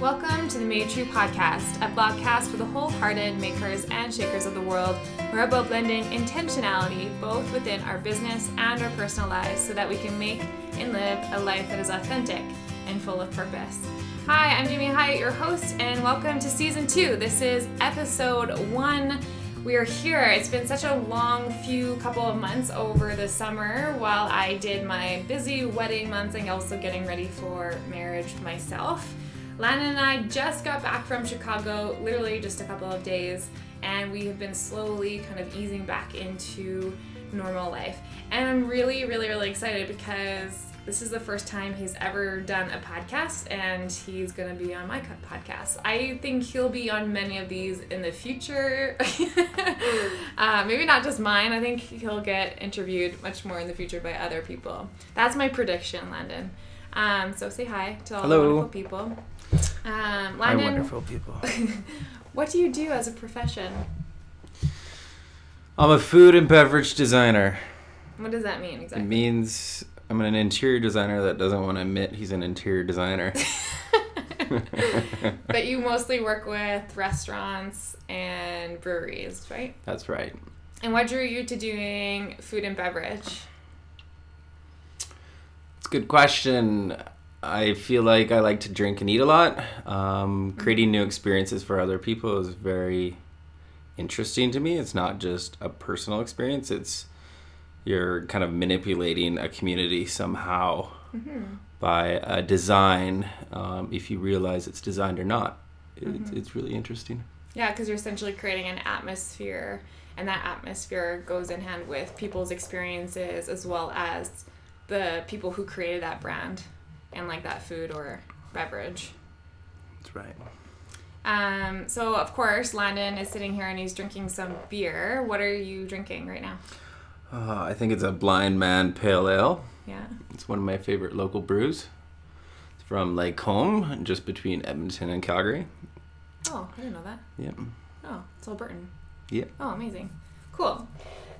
Welcome to the Made True podcast, a blogcast for the wholehearted makers and shakers of the world. We're about blending intentionality both within our business and our personal lives so that we can make and live a life that is authentic and full of purpose. Hi, I'm Jamie Hyatt, your host, and welcome to season two. This is episode one. We are here. It's been such a long few couple of months over the summer while I did my busy wedding months and also getting ready for marriage myself. Landon and I just got back from Chicago, literally just a couple of days, and we have been slowly kind of easing back into normal life. And I'm really, really, really excited because this is the first time he's ever done a podcast, and he's going to be on my podcast. I think he'll be on many of these in the future. uh, maybe not just mine. I think he'll get interviewed much more in the future by other people. That's my prediction, Landon. Um, so say hi to all Hello. the wonderful people. Um, Landon, wonderful people. what do you do as a profession? I'm a food and beverage designer. What does that mean exactly? It means I'm an interior designer that doesn't want to admit he's an interior designer. but you mostly work with restaurants and breweries, right? That's right. And what drew you to doing food and beverage? It's a good question. I feel like I like to drink and eat a lot. Um, creating new experiences for other people is very interesting to me. It's not just a personal experience, it's you're kind of manipulating a community somehow by a design, um, if you realize it's designed or not. It's, it's really interesting. Yeah, because you're essentially creating an atmosphere, and that atmosphere goes in hand with people's experiences as well as the people who created that brand and like that food or beverage. That's right. Um, so of course, Landon is sitting here and he's drinking some beer. What are you drinking right now? Uh, I think it's a Blind Man Pale Ale. Yeah. It's one of my favorite local brews. It's from Lacombe, just between Edmonton and Calgary. Oh, I didn't know that. Yep. Oh, it's Albertan. Yep. Oh, amazing. Cool.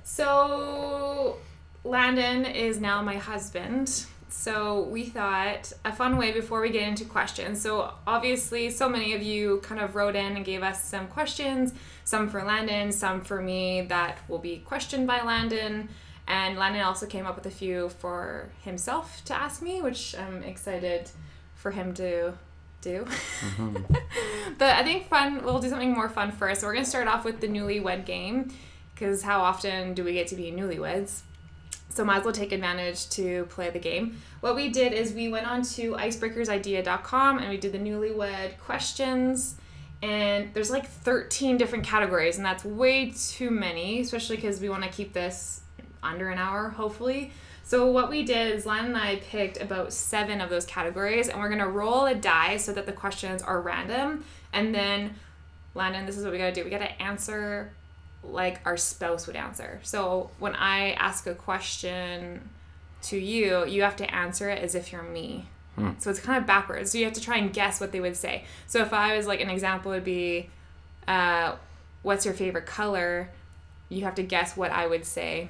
So, Landon is now my husband. So, we thought a fun way before we get into questions. So, obviously, so many of you kind of wrote in and gave us some questions, some for Landon, some for me that will be questioned by Landon. And Landon also came up with a few for himself to ask me, which I'm excited for him to do. Mm-hmm. but I think fun, we'll do something more fun first. So we're going to start off with the newlywed game because how often do we get to be newlyweds? So might as well take advantage to play the game. What we did is we went on to icebreakersidea.com and we did the newlywed questions. And there's like 13 different categories, and that's way too many, especially because we want to keep this under an hour, hopefully. So what we did is Lan and I picked about seven of those categories, and we're gonna roll a die so that the questions are random. And then, Landon, this is what we gotta do. We gotta answer like our spouse would answer. So when I ask a question to you, you have to answer it as if you're me. So it's kind of backwards. So you have to try and guess what they would say. So if I was like an example would be, uh, "What's your favorite color?" You have to guess what I would say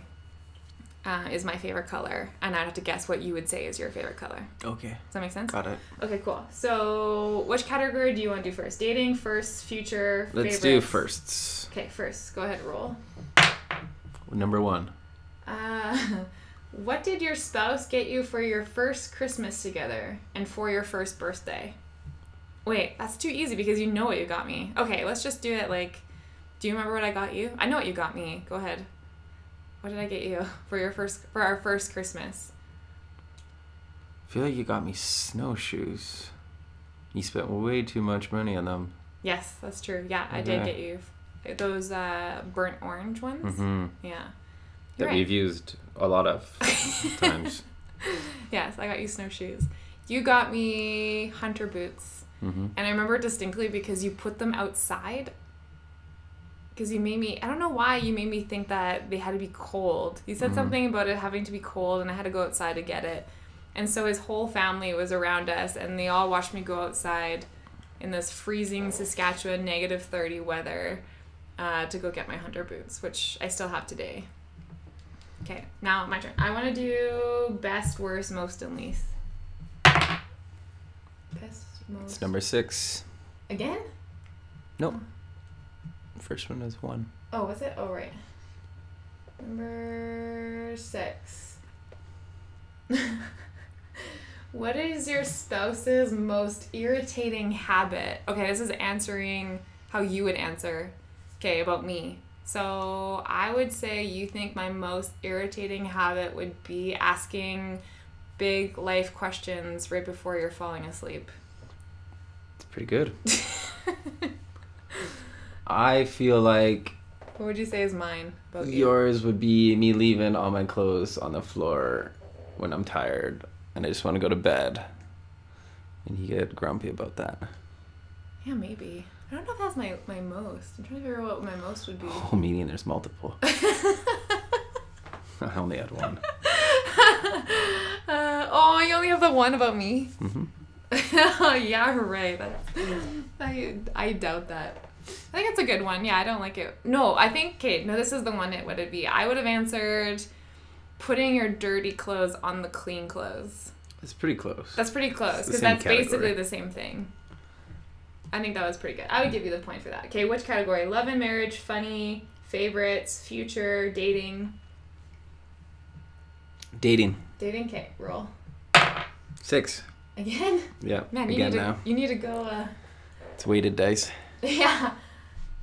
uh, is my favorite color, and I'd have to guess what you would say is your favorite color. Okay. Does that make sense? Got it. Okay, cool. So which category do you want to do first? Dating, first, future, Let's do firsts. Okay, first. Go ahead, roll. Number one. Uh, what did your spouse get you for your first Christmas together and for your first birthday? Wait, that's too easy because you know what you got me. Okay, let's just do it like. Do you remember what I got you? I know what you got me. Go ahead. What did I get you for your first for our first Christmas? I feel like you got me snowshoes. You spent way too much money on them. Yes, that's true. Yeah, I did get you those uh, burnt orange ones. Mm-hmm. Yeah. That You're right. we've used a lot of times. Yes, I got you snowshoes. You got me hunter boots. Mm-hmm. And I remember distinctly because you put them outside. Because you made me, I don't know why you made me think that they had to be cold. You said Mhm. something about it having to be cold, and I had to go outside to get it. And so his whole family was around us, and they all watched me go outside in this freezing Saskatchewan negative 30 weather uh, to go get my hunter boots, which I still have today. Okay, now my turn. I want to do best, worst, most, and least. Best, Most. It's number six. Again? Nope. First one is one. Oh, was it? Oh, right. Number six. what is your spouse's most irritating habit? Okay, this is answering how you would answer. Okay, about me. So I would say you think my most irritating habit would be asking big life questions right before you're falling asleep. It's pretty good. I feel like What would you say is mine about you? yours would be me leaving all my clothes on the floor when I'm tired and I just want to go to bed. And you get grumpy about that. Yeah, maybe. I don't know if that's my, my most. I'm trying to figure out what my most would be. Oh, meaning there's multiple. I only had one. uh, oh, you only have the one about me? hmm yeah, right. That's, I, I doubt that. I think it's a good one. Yeah, I don't like it. No, I think, okay, no, this is the one it would it be. I would have answered putting your dirty clothes on the clean clothes. It's pretty close. That's pretty close because that's basically the same thing. I think that was pretty good. I would give you the point for that. Okay, which category? Love and marriage, funny, favorites, future, dating. Dating. Dating, okay, roll. Six. Again? Yeah. Man, you again need to now. you need to go uh It's weighted dice. Yeah.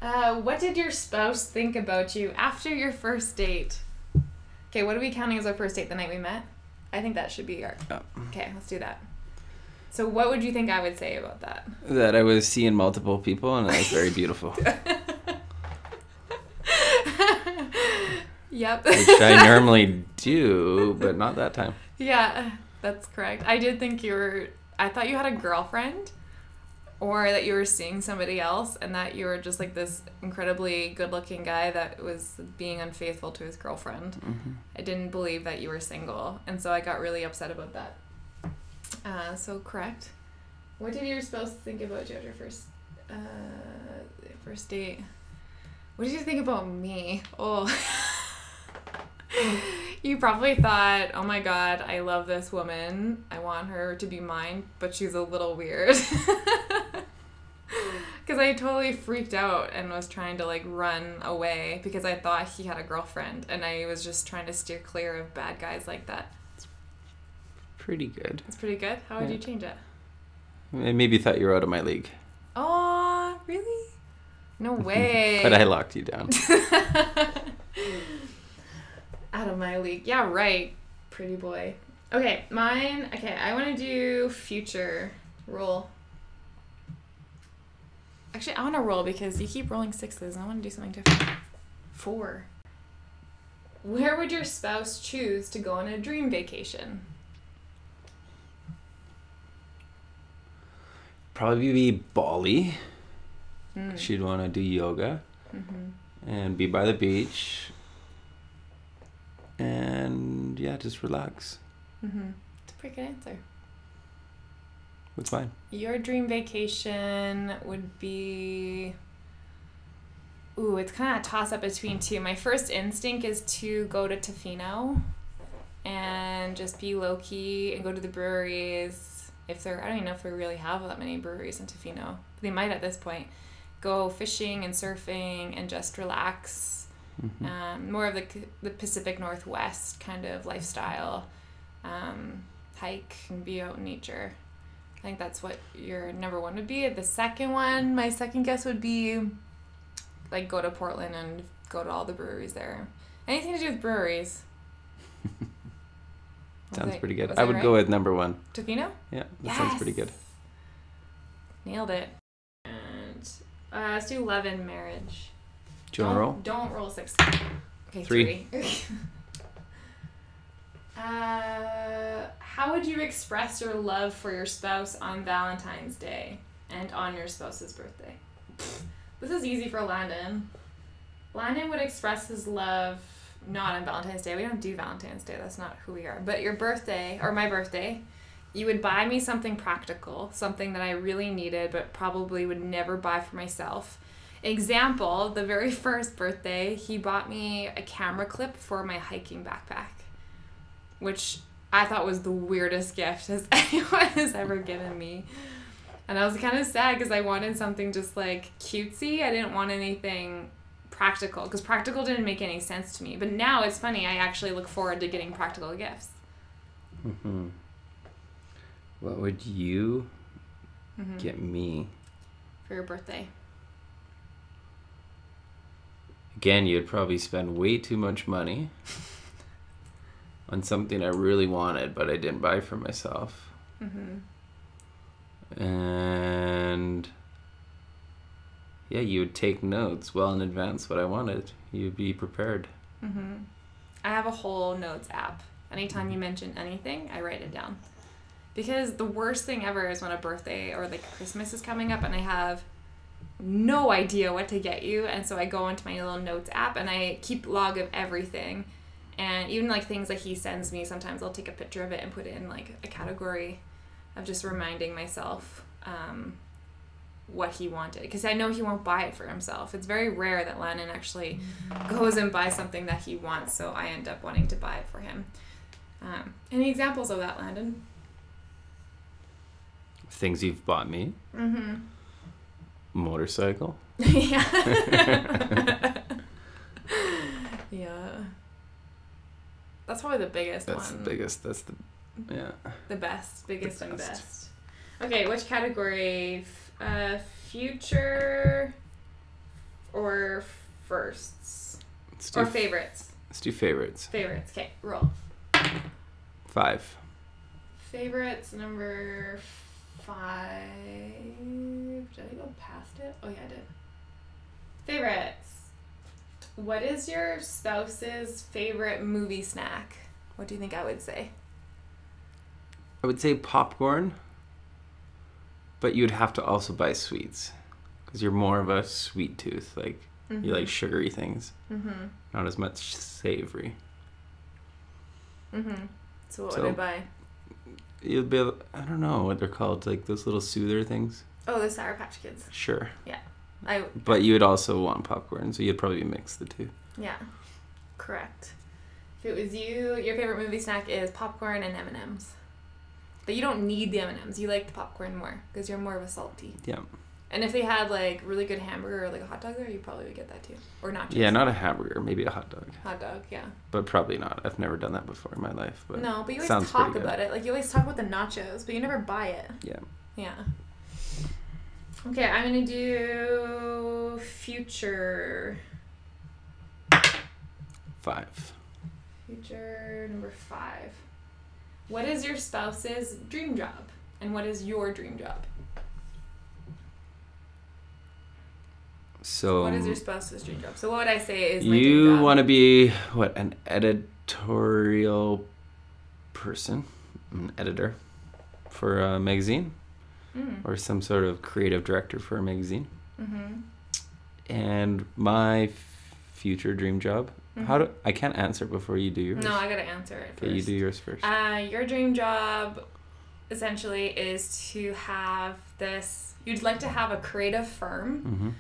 Uh, what did your spouse think about you after your first date? Okay, what are we counting as our first date the night we met? I think that should be our. Yeah. Okay, let's do that. So, what would you think I would say about that? That I was seeing multiple people and it was very beautiful. yep. Which I normally do, but not that time. yeah, that's correct. I did think you were. I thought you had a girlfriend, or that you were seeing somebody else, and that you were just like this incredibly good-looking guy that was being unfaithful to his girlfriend. hmm I didn't believe that you were single, and so I got really upset about that. Uh, so correct. What did your spouse think about you at your first uh, first date? What did you think about me? Oh, you probably thought, "Oh my God, I love this woman. I want her to be mine," but she's a little weird. Because I totally freaked out and was trying to like run away because I thought he had a girlfriend and I was just trying to steer clear of bad guys like that. It's Pretty good. It's pretty good. How would Yeah. you change it? I maybe thought you were out of my league, Oh, really? No way. but I locked you down. Out of my league. Yeah, right. Pretty boy. Okay, mine. Okay, I want to do future roll. Actually, I want to roll because you keep rolling sixes and I want to do something different. Four. Where would your spouse choose to go on a dream vacation? Probably be Bali. Mm. She'd want to do yoga Mm-hmm. and be by the beach. And yeah, just relax. Mm-hmm. It's a pretty good answer. It's fine. Your dream vacation would be. Ooh, it's kind of a toss up between two. My first instinct is to go to Tofino and just be low key and go to the breweries. If there, I don't even know if we really have that many breweries in Tofino. They might at this point. Go fishing and surfing and just relax. Mhm. Um, more of the, the Pacific Northwest kind of lifestyle. Um, hike and be out in nature. I think that's what your number one would be. The second one, my second guess would be like go to Portland and go to all the breweries there. Anything to do with breweries. Sounds I- pretty good. I would right? go with number one. Tofino? Yeah, that sounds pretty good. Nailed it. And uh, let's do love and marriage. Do you want to roll? Don't- roll six. Okay, Three. three. uh, how would you express your love for your spouse on Valentine's Day and on your spouse's birthday? This is easy for Landon. Landon would express his love not on Valentine's Day. We don't do Valentine's Day. That's not who we are. But your birthday or my birthday, you would buy me something practical, something that I really needed but probably would never buy for myself. Example, the very first birthday, he bought me a camera clip for my hiking backpack, which I thought was the weirdest gift as anyone has ever given me. And I was kind of sad because I wanted something just like cutesy. I didn't want anything practical because practical didn't make any sense to me. But now it's funny. I actually look forward to getting practical gifts. hmm What would you Mhm. get me? for your birthday. Again, you'd probably spend way too much money on something I really wanted, but I didn't buy for myself. hmm And yeah, you would take notes well in advance what I wanted. You'd be prepared. hmm I have a whole notes app. Anytime you mention anything, I write it down. Because the worst thing ever is when a birthday or like Christmas is coming up and I have no idea what to get you. And so I go into my little notes app and I keep log of everything. And even like things that he sends me, sometimes I'll take a picture of it and put it in like a category of just reminding myself um, what he wanted. Because I know he won't buy it for himself. It's very rare that Landon actually goes and buys something that he wants, so I end up wanting to buy it for him. Um, any examples of that, Landon? Things you've bought me. Mm-hmm. Motorcycle. yeah. yeah. That's probably the biggest one. That's one. the biggest. That's the yeah. The best, biggest, and best. best. Okay, which category? Uh, future or firsts or favorites? let's do favorites. Favorites. Okay, roll. Five. Favorites number five. Did I go past it? Oh yeah, I did. Favorites. What is your spouse's favorite movie snack? What do you think I would say? I would say popcorn, but you'd have to also buy sweets because you're more of a sweet tooth. Like you like sugary things, Mm-hmm. not as much savory. Mm-hmm. So what So- would I buy? You'd be. able- I don't know what they're called. Like those little soother things. Oh, the Sour Patch Kids. Sure, Yeah. I but you would also want popcorn, so you'd probably mix the two. yeah, correct. If it was you, your favorite movie snack is popcorn and M and M's. But you don't need the M and M's. You like the popcorn more because you're more of a salty. Yeah. And if they had like really good hamburger or like a hot dog there, you probably would get that too. Or nachos. Yeah, not a hamburger, maybe a hot dog, hot dog. Yeah. but probably not. I've never done that before in my life. But no, but you always talk about it. Like you always talk about the nachos, but you never buy it. Yeah. Yeah. Okay, I'm gonna do future. five. Future number five. What is your spouse's dream job? And what is your dream job? So what is your spouse's dream job? So what would I say is you want to be what an editorial person, an editor for a magazine, Mm. or some sort of creative director for a magazine. Mm-hmm. And my f- future dream job. How do I can't answer before you do yours. No, I gotta answer it first. Okay, you do yours first. Uh, your dream job essentially is to have this. You'd like to have a creative firm mm-hmm.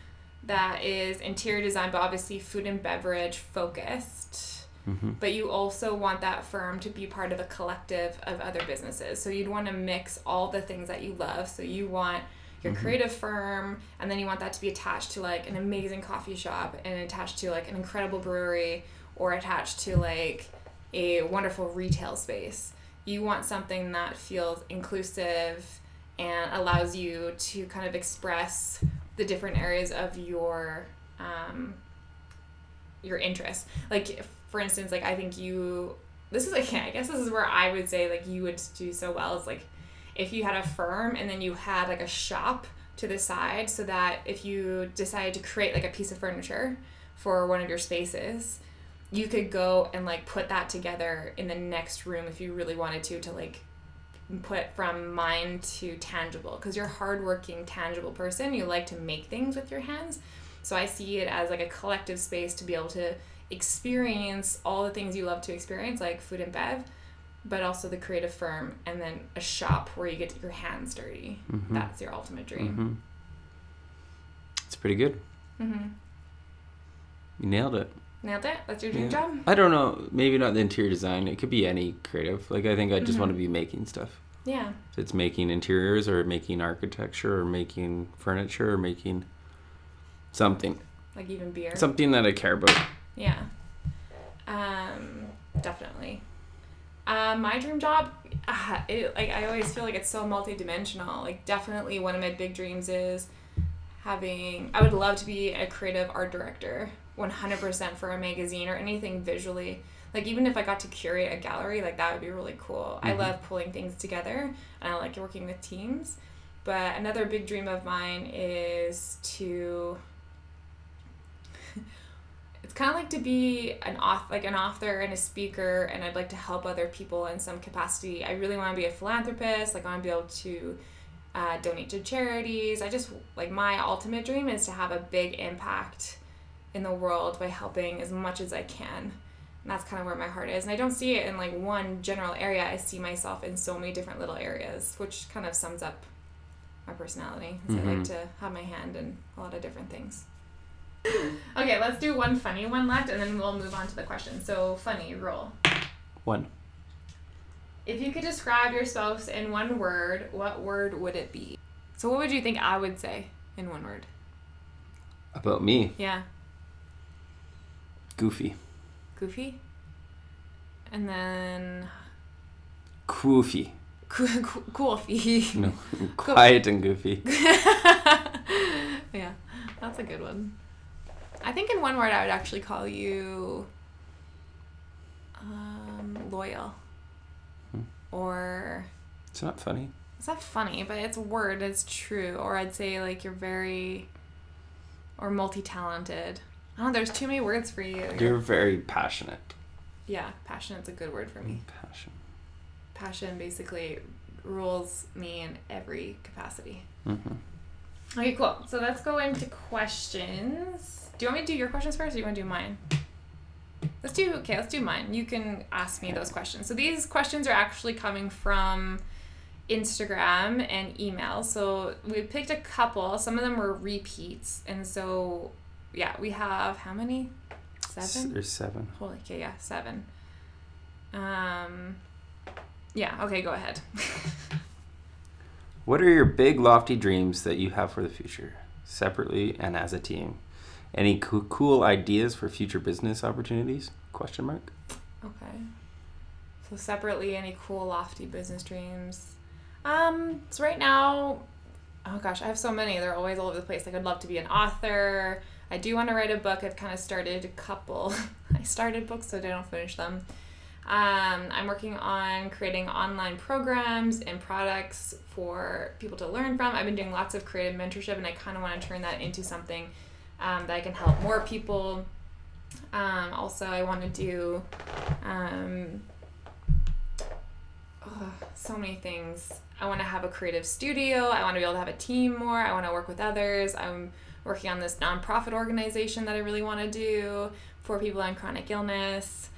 That is interior design, but obviously food and beverage focused. Mm-hmm. But you also want that firm to be part of a collective of other businesses. So you'd want to mix all the things that you love. So you want your Mhm. creative firm, and then you want that to be attached to like an amazing coffee shop, and attached to like an incredible brewery, or attached to like a wonderful retail space. You want something that feels inclusive and allows you to kind of express the different areas of your um, your interests. Like for instance, like I think you this is like I guess this is where I would say like you would do so well is like if you had a firm and then you had like a shop to the side so that if you decided to create like a piece of furniture for one of your spaces you could go and like put that together in the next room if you really wanted to to like put from mind to tangible because you're a hardworking tangible person you like to make things with your hands so i see it as like a collective space to be able to experience all the things you love to experience like food and bev but also the creative firm and then a shop where you get your hands dirty Mhm. that's your ultimate dream Mm-hmm. It's pretty good. mm-hmm. You nailed it. Nailed it that's your dream Yeah. job I don't know. Maybe not the interior design. It could be any creative. Like I think I just want to be making stuff. Yeah. It's making interiors or making architecture or making furniture or making something. Like even beer. Something that I care about. Yeah. Um, definitely. Um, my dream job, uh, it, like I always feel like it's so multidimensional. Like definitely one of my big dreams is having. I would love to be a creative art director, one hundred percent for a magazine or anything visually. Like even if I got to curate a gallery, like that would be really cool. I Mhm. love pulling things together, and I like working with teams. But another big dream of mine is to it's kind of like to be an author, like an author and a speaker, and I'd like to help other people in some capacity. I really want to be a philanthropist. Like I want to be able to uh, donate to charities. I just like my ultimate dream is to have a big impact in the world by helping as much as I can. And that's kind of where my heart is. And I don't see it in like one general area. I see myself in so many different little areas, which kind of sums up my personality. 'cause I like Mhm. to have my hand in a lot of different things. Okay, let's do one funny one left and then we'll move on to the question. So, funny, roll. One. If you could describe your spouse in one word, what word would it be? So, what would you think I would say in one word? About me. Yeah, Goofy. goofy. And then Goofy. cool, cool. No. Quiet and goofy. yeah, that's a good one. I think in one word I would actually call you um, loyal. Hmm. Or It's not funny. it's not funny, but it's a word, it's true. Or I'd say like you're very or multi talented. I there's too many words for you. You're very passionate. yeah, passionate's a good word for me. Passion. Passion basically rules me in every capacity. Mm-hmm. Okay, cool. So let's go into questions. Do you want me to do your questions first or do you want to do mine? Let's do okay, let's do mine. You can ask me those questions. So these questions are actually coming from Instagram and email. So we picked a couple. Some of them were repeats. And so yeah, we have how many? Seven? There's seven. Holy okay, yeah, seven. Um yeah, okay, go ahead. What are your big lofty dreams that you have for the future, separately and as a team? Any coo- cool ideas for future business opportunities? Question mark. Okay. So separately, any cool lofty business dreams? Um, so right now, oh gosh, I have so many. They're always all over the place. Like I'd love to be an author. I do want to write a book. I've kind of started a couple. I started books, so I don't finish them. Um, I'm working on creating online programs and products for people to learn from. I've been doing lots of creative mentorship, and I kind of want to turn that into something um, that I can help more people. Um, also, I want to do ugh, so many things. I want to have a creative studio. I want to be able to have a team more. I want to work with others. I'm working on this nonprofit organization that I really want to do for people on chronic illness.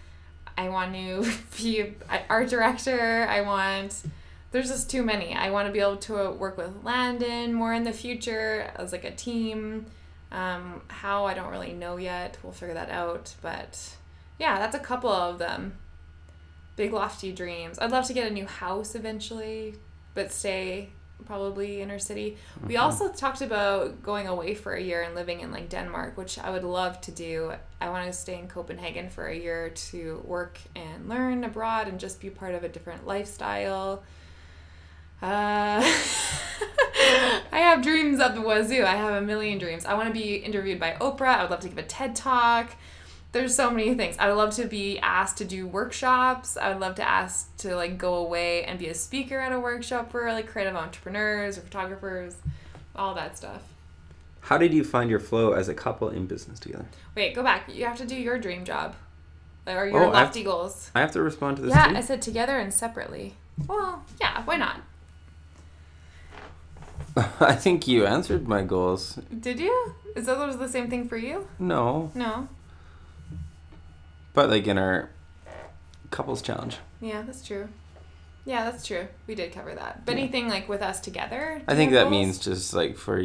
I want to be an art director. I want. There's just too many. I want to be able to work with Landon more in the future as like a team. Um, how I don't really know yet. We'll figure that out. But yeah, that's a couple of them. Big lofty dreams. I'd love to get a new house eventually, but stay probably inner city. We Mhm. also talked about going away for a year and living in like Denmark, which I would love to do. I want to stay in Copenhagen for a year to work and learn abroad and just be part of a different lifestyle. Uh, I have dreams up the wazoo. I have a million dreams. I want to be interviewed by Oprah. I would love to give a TED talk. There's so many things. I would love to be asked to do workshops. I would love to ask to like go away and be a speaker at a workshop for like creative entrepreneurs or photographers, all that stuff. How did you find your flow as a couple in business together? Wait, go back. You have to do your dream job. Like, or your Oh, I have lofty goals. I have to respond to this Yeah, too. I said together and separately. Well, yeah, why not? I think you answered my goals. Did you? Is that was the same thing for you? No, No. But like in our couples challenge, Yeah, that's true. Yeah, that's true. We did cover that. But Yeah. anything like with us together? I think that goals? means just like for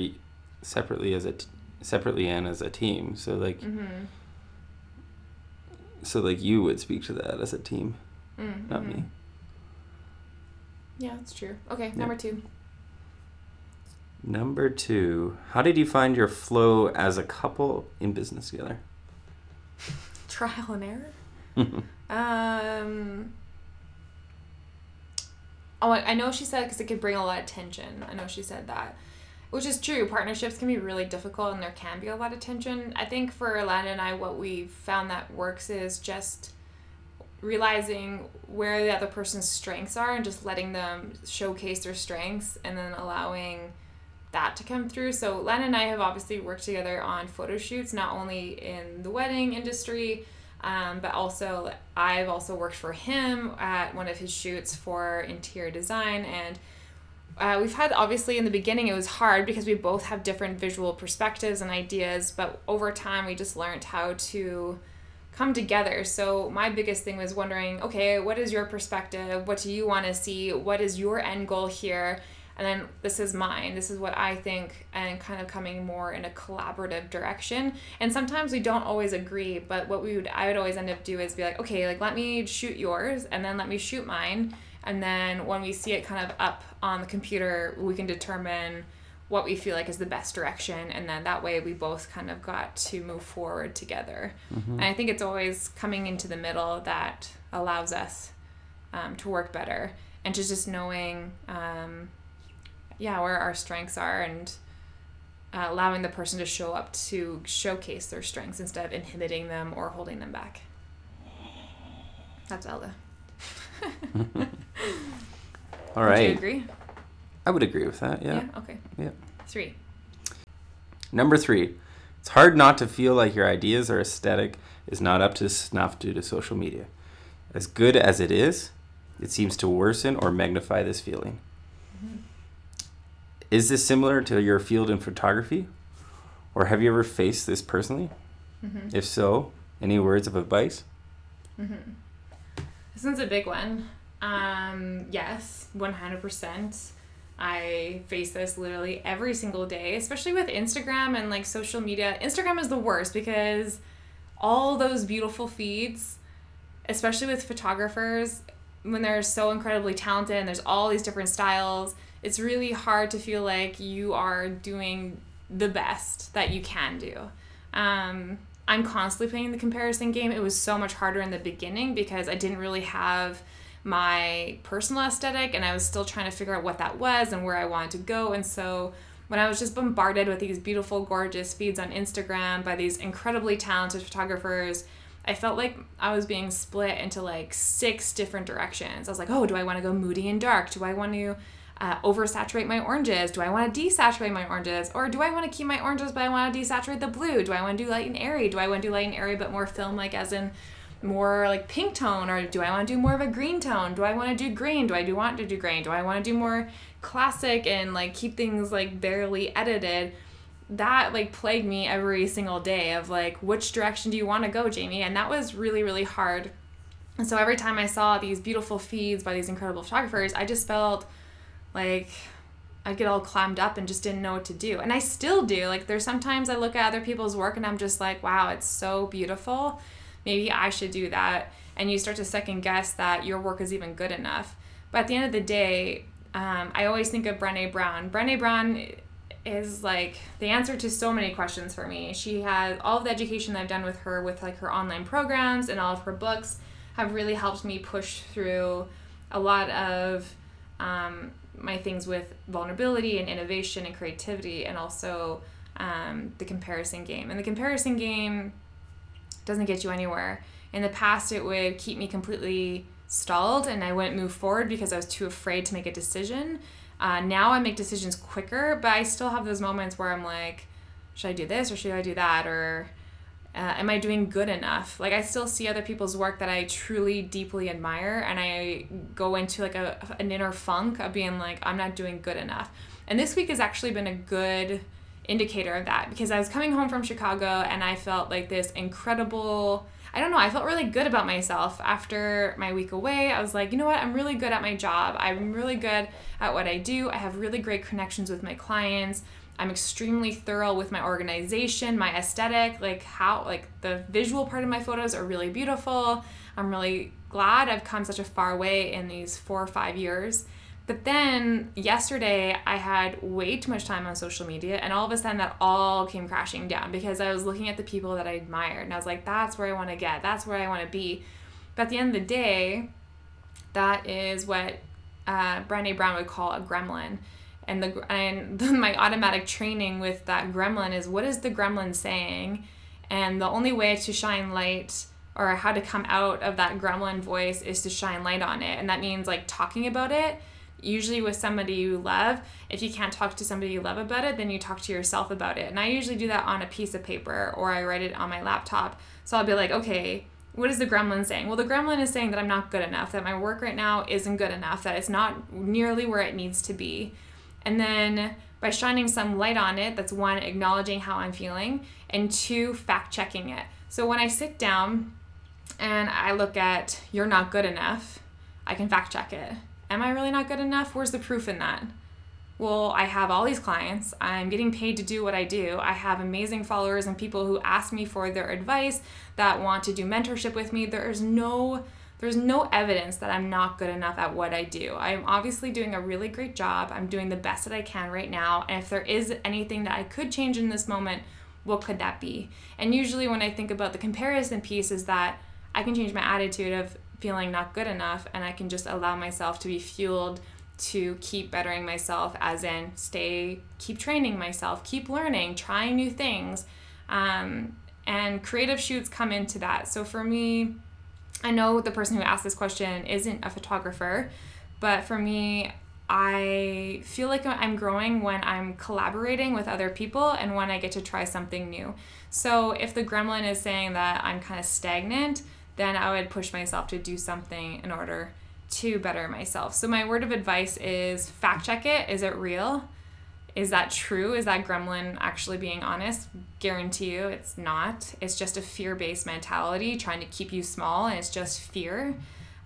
separately as a t- separately and as a team. So like Mhm. so like you would speak to that as a team, Mm, not me. Yeah, that's true. Okay, number two. Number two, how did you find your flow as a couple in business together? Trial and error. um. Oh, I I know she said because it could bring a lot of tension. I know she said that, which is true. Partnerships can be really difficult, and there can be a lot of tension. I think for Alana and I, what we found that works is just realizing where the other person's strengths are and just letting them showcase their strengths, and then allowing that to come through. So Len and I have obviously worked together on photo shoots, not only in the wedding industry, um, but also I've also worked for him at one of his shoots for interior design and. Uh, we've had obviously in the beginning it was hard because we both have different visual perspectives and ideas but over time we just learned how to come together so my biggest thing was wondering okay what is your perspective what do you want to see what is your end goal here and then this is mine. This is what i think and kind of coming more in a collaborative direction. And sometimes we don't always agree but what we would i would always end up do is be like okay like let me shoot yours and then let me shoot mine. And then when we see it kind of up on the computer we can determine what we feel like is the best direction and then that way we both kind of got to move forward together. And i think it's always coming into the middle that allows us um, to work better. And just just knowing um, yeah where our strengths are and uh, allowing the person to show up to showcase their strengths instead of inhibiting them or holding them back that's Ella. All right. Would you agree I would agree with that. Yeah. okay Yeah. three Number three, it's hard not to feel like your ideas or aesthetic is not up to snuff due to social media. As good as it is, it seems to worsen or magnify this feeling. Is this similar to your field in photography? Or have you ever faced this personally? If so, any words of advice? This one's a big one. Um, yes, 100%. I face this literally every single day, especially with Instagram and like social media. Instagram is the worst because all those beautiful feeds, especially with photographers, when they're so incredibly talented and there's all these different styles, it's really hard to feel like you are doing the best that you can do. Um, I'm constantly playing the comparison game. It was so much harder in the beginning because I didn't really have my personal aesthetic and I was still trying to figure out what that was and where I wanted to go. And so when I was just bombarded with these beautiful, gorgeous feeds on Instagram by these incredibly talented photographers, I felt like I was being split into like six different directions. I was like, oh, do I want to go moody and dark? Do I want to uh, oversaturate my oranges? Do I want to desaturate my oranges? Or do I want to keep my oranges but I want to desaturate the blue? Do I want to do light and airy? Do I want to do light and airy but more film like as in more like pink tone? Or do I want to do more of a green tone? Do I want to do green? Do I do want to do green? Do I want to do more classic and like keep things like barely edited? that like plagued me every single day of like which direction do you want to go jamie and that was really really hard and so every time i saw these beautiful feeds by these incredible photographers i just felt like I'd get all clammed up and just didn't know what to do. And I still do. Like there's sometimes I look at other people's work and I'm just like, wow, it's so beautiful. Maybe I should do that. And you start to second guess that your work is even good enough. But at the end of the day, um, I always think of Brene Brown. Brene Brown is like the answer to so many questions for me. She has all of the education I've done with her with like her online programs and all of her books have really helped me push through a lot of um, my things with vulnerability and innovation and creativity and also um, the comparison game. And the comparison game doesn't get you anywhere. In the past, it would keep me completely stalled and I wouldn't move forward because I was too afraid to make a decision. Uh, now I make decisions quicker, but I still have those moments where I'm like, should I do this or should I do that? Or uh, am I doing good enough? Like I still see other people's work that I truly deeply admire, and I go into like a an inner funk of being like I'm not doing good enough. And this week has actually been a good indicator of that because I was coming home from Chicago and I felt like this incredible. I don't know. I felt really good about myself after my week away. I was like, you know what? I'm really good at my job. I'm really good at what I do. I have really great connections with my clients. I'm extremely thorough with my organization, my aesthetic, like how like the visual part of my photos are really beautiful. I'm really glad I've come such a far way in these 4 or 5 years But then yesterday, I had way too much time on social media, and all of a sudden, that all came crashing down because I was looking at the people that I admired, and I was like, that's where I want to get, that's where I want to be. But at the end of the day, that is what uh, Brown would call a gremlin. And the and my automatic training with that gremlin is what is the gremlin saying, and the only way to shine light or how to come out of that gremlin voice is to shine light on it, and that means like talking about it. Usually with somebody you love, if you can't talk to somebody you love about it, then you talk to yourself about it. And I usually do that on a piece of paper or I write it on my laptop. So I'll be like, okay, what is the gremlin saying? Well, the gremlin is saying that I'm not good enough, that my work right now isn't good enough, that it's not nearly where it needs to be. And then by shining some light on it, that's one, acknowledging how I'm feeling, and two, fact checking it. So when I sit down and I look at, you're not good enough, I can fact check it. Am I really not good enough? Where's the proof in that? Well, I have all these clients. I'm getting paid to do what I do. I have amazing followers and people who ask me for their advice that want to do mentorship with me. There's no there's no evidence that I'm not good enough at what I do. I'm obviously doing a really great job. I'm doing the best that I can right now. And if there is anything that I could change in this moment, what could that be? And usually when I think about the comparison piece is that I can change my attitude of feeling not good enough and I can just allow myself to be fueled to keep bettering myself as in stay keep training myself keep learning trying new things um, and creative shoots come into that so for me i know the person who asked this question isn't a photographer but for me i feel like i'm growing when i'm collaborating with other people and when i get to try something new so if the gremlin is saying that i'm kind of stagnant then i would push myself to do something in order to better myself. So my word of advice is fact check it. Is it real? Is that true? Is that gremlin actually being honest? Guarantee you it's not. It's just a fear based mentality trying to keep you small, and it's just fear.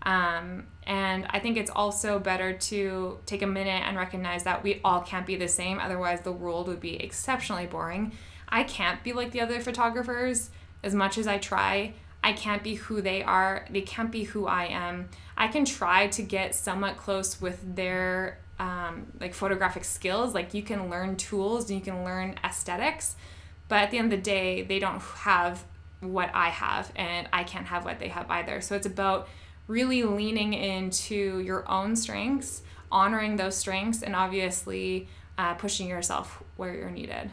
Um, and I think it's also better to take a minute and recognize that we all can't be the same. Otherwise, the world would be exceptionally boring. I can't be like the other photographers as much as I try. I can't be who they are. They can't be who I am. I can try to get somewhat close with their um, like photographic skills. Like you can learn tools and you can learn aesthetics, but at the end of the day, they don't have what I have, and I can't have what they have either. So it's about really leaning into your own strengths, honoring those strengths, and obviously uh, pushing yourself where you're needed.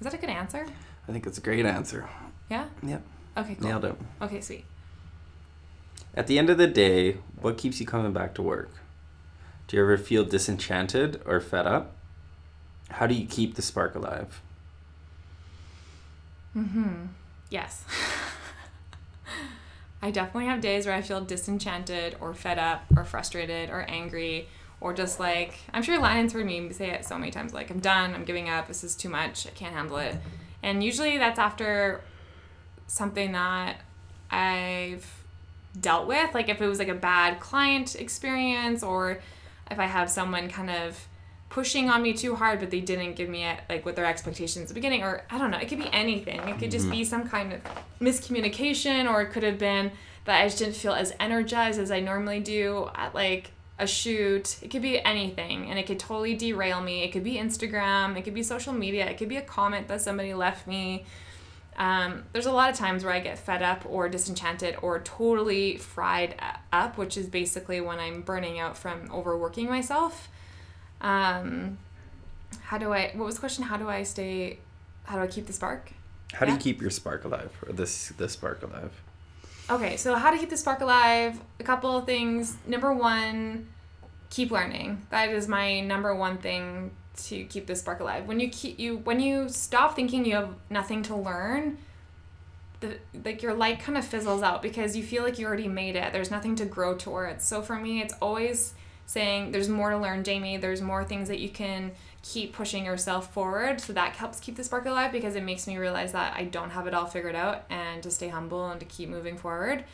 Is that a good answer? I think it's a great answer. Yeah? Yep. Okay, cool. Nailed it. Okay, sweet. At the end of the day, what keeps you coming back to work? Do you ever feel disenchanted or fed up? How do you keep the spark alive? Mm-hmm. Yes. I definitely have days where I feel disenchanted or fed up or frustrated or angry or just like I'm sure Landon's heard me say it so many times like I'm done, I'm giving up, this is too much, I can't handle it. And usually that's after something that I've dealt with. Like if it was like a bad client experience or if I have someone kind of pushing on me too hard but they didn't give me it like what their expectations at the beginning or I don't know, it could be anything. It could just be mm-hmm. some kind of miscommunication or it could have been that I just didn't feel as energized as I normally do at like a shoot. It could be anything and it could totally derail me. It could be Instagram, it could be social media, it could be a comment that somebody left me um, there's a lot of times where I get fed up or disenchanted or totally fried up, which is basically when I'm burning out from overworking myself. Um, how do I? What was the question? How do I stay? How do I keep the spark? How do you keep your spark alive, or this the spark alive? Okay, so how to keep the spark alive? A couple of things. Number one, keep learning. That is my number one thing to keep the spark alive. When you keep you when you stop thinking you have nothing to learn, the like your light kind of fizzles out because you feel like you already made it. There's nothing to grow towards. So for me, it's always saying there's more to learn, Jamie. There's more things that you can keep pushing yourself forward. So that helps keep the spark alive because it makes me realize that I don't have it all figured out and to stay humble and to keep moving forward.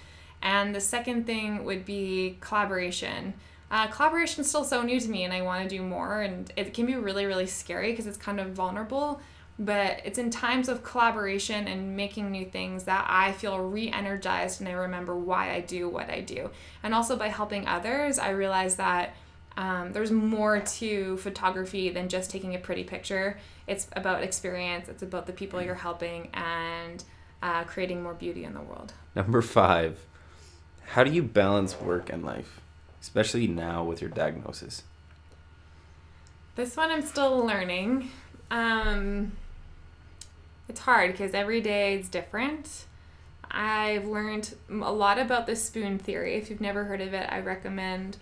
And the second thing would be collaboration. Uh, collaboration is still so new to me and I want to do more and it can be really really scary because it's kind of vulnerable but it's in times of collaboration and making new things that I feel re-energized and I remember why I do what I do and also by helping others I realize that um, there's more to photography than just taking a pretty picture. It's about experience, it's about the people you're helping, and uh, creating more beauty in the world. Number five, how do you balance work and life, especially now with your diagnosis? This one I'm still learning. Um, it's hard because every day is different. I've learned a lot about the spoon theory. If you've never heard of it, I recommend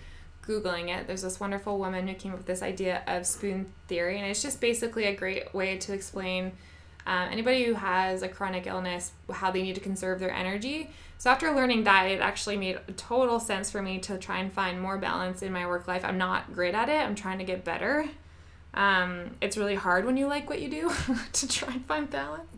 Googling it. There's this wonderful woman who came up with this idea of spoon theory, and it's just basically a great way to explain um, anybody who has a chronic illness how they need to conserve their energy. So, after learning that, it actually made total sense for me to try and find more balance in my work life. I'm not great at it, I'm trying to get better. Um, it's really hard when you like what you do to try and find balance.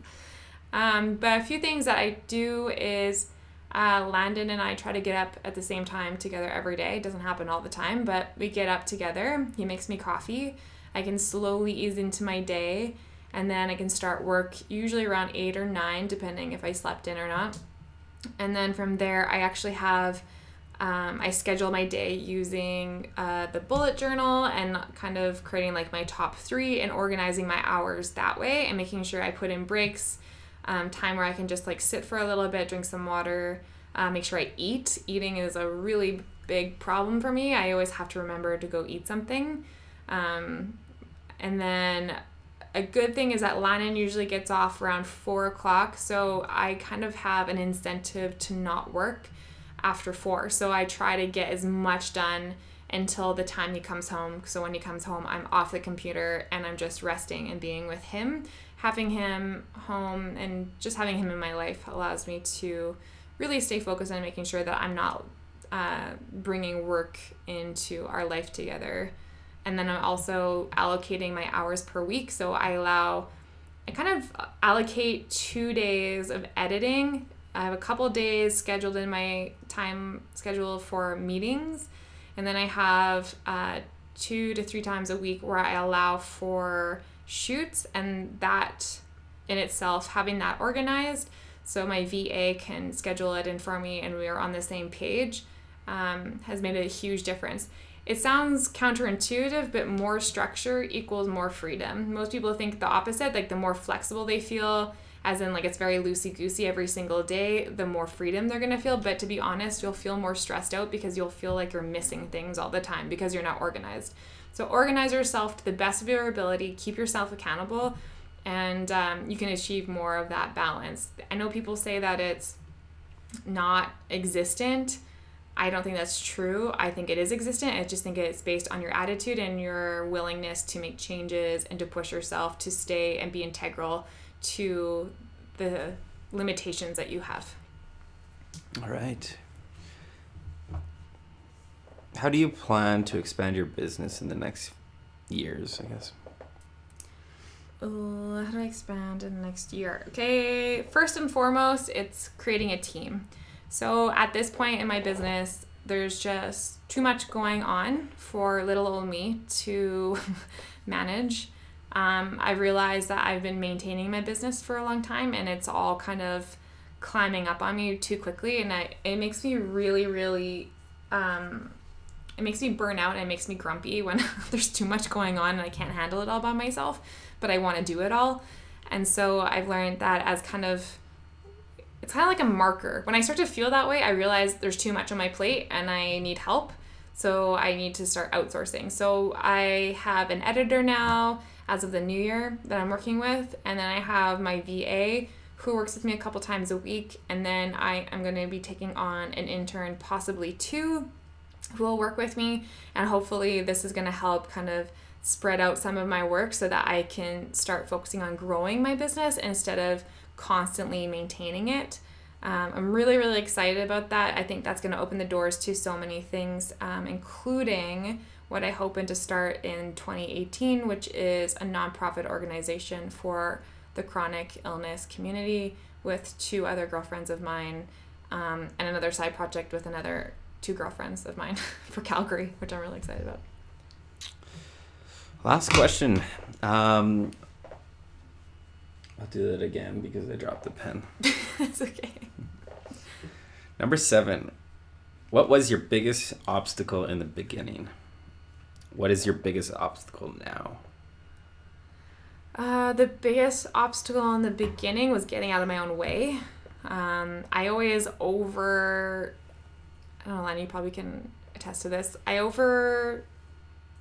Um, but a few things that I do is uh, Landon and I try to get up at the same time together every day. It doesn't happen all the time, but we get up together. He makes me coffee. I can slowly ease into my day, and then I can start work usually around eight or nine, depending if I slept in or not. And then from there, I actually have. Um, I schedule my day using uh, the bullet journal and kind of creating like my top three and organizing my hours that way and making sure I put in breaks um, time where I can just like sit for a little bit, drink some water, uh, make sure I eat. Eating is a really big problem for me. I always have to remember to go eat something. Um, and then a good thing is that Landon usually gets off around four o'clock, so I kind of have an incentive to not work after four. So I try to get as much done until the time he comes home. So when he comes home, I'm off the computer and I'm just resting and being with him having him home and just having him in my life allows me to really stay focused on making sure that I'm not uh, bringing work into our life together. And then I'm also allocating my hours per week. So I allow, I kind of allocate two days of editing. I have a couple days scheduled in my time schedule for meetings. And then I have uh, two to three times a week where I allow for shoots and that in itself having that organized so my va can schedule it in for me and we are on the same page um, has made a huge difference it sounds counterintuitive but more structure equals more freedom most people think the opposite like the more flexible they feel as in like it's very loosey goosey every single day, the more freedom they're gonna feel. But to be honest, you'll feel more stressed out because you'll feel like you're missing things all the time because you're not organized. So organize yourself to the best of your ability, keep yourself accountable, and um, you can achieve more of that balance. I know people say that it's not existent. I don't think that's true. I think it is existent. I just think it's based on your attitude and your willingness to make changes and to push yourself to stay and be integral to the limitations that you have. All right. How do you plan to expand your business in the next years, I guess? Uh, how do I expand in the next year? Okay, first and foremost, it's creating a team. So at this point in my business, there's just too much going on for little old me to manage. Um, I realized that I've been maintaining my business for a long time and it's all kind of climbing up on me too quickly. And I, it makes me really, really, um, it makes me burn out and it makes me grumpy when there's too much going on and I can't handle it all by myself, but I want to do it all. And so I've learned that as kind of, it's kind of like a marker. When I start to feel that way, I realize there's too much on my plate and I need help. So I need to start outsourcing. So I have an editor now as of the new year that I'm working with. And then I have my VA who works with me a couple times a week. And then I am going to be taking on an intern, possibly two, who will work with me. And hopefully, this is going to help kind of spread out some of my work so that I can start focusing on growing my business instead of constantly maintaining it. Um, I'm really, really excited about that. I think that's going to open the doors to so many things, um, including what I hope to start in 2018, which is a nonprofit organization for the chronic illness community with two other girlfriends of mine um, and another side project with another two girlfriends of mine for Calgary, which I'm really excited about. Last question. Um, I'll do that again because I dropped the pen. it's okay. Number seven. What was your biggest obstacle in the beginning? what is your biggest obstacle now? Uh, the biggest obstacle in the beginning was getting out of my own way. Um, I always over, I don't know, Lenny, you probably can attest to this. I over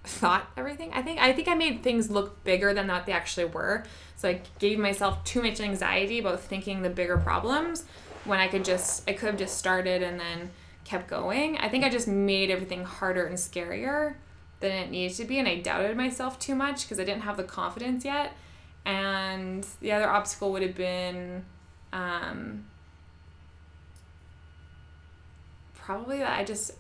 thought everything. I think I think I made things look bigger than what they actually were. So I gave myself too much anxiety about thinking the bigger problems when I could just I could have just started and then kept going. I think I just made everything harder and scarier than it needed to be and I doubted myself too much because I didn't have the confidence yet. And the other obstacle would have been um, probably that I just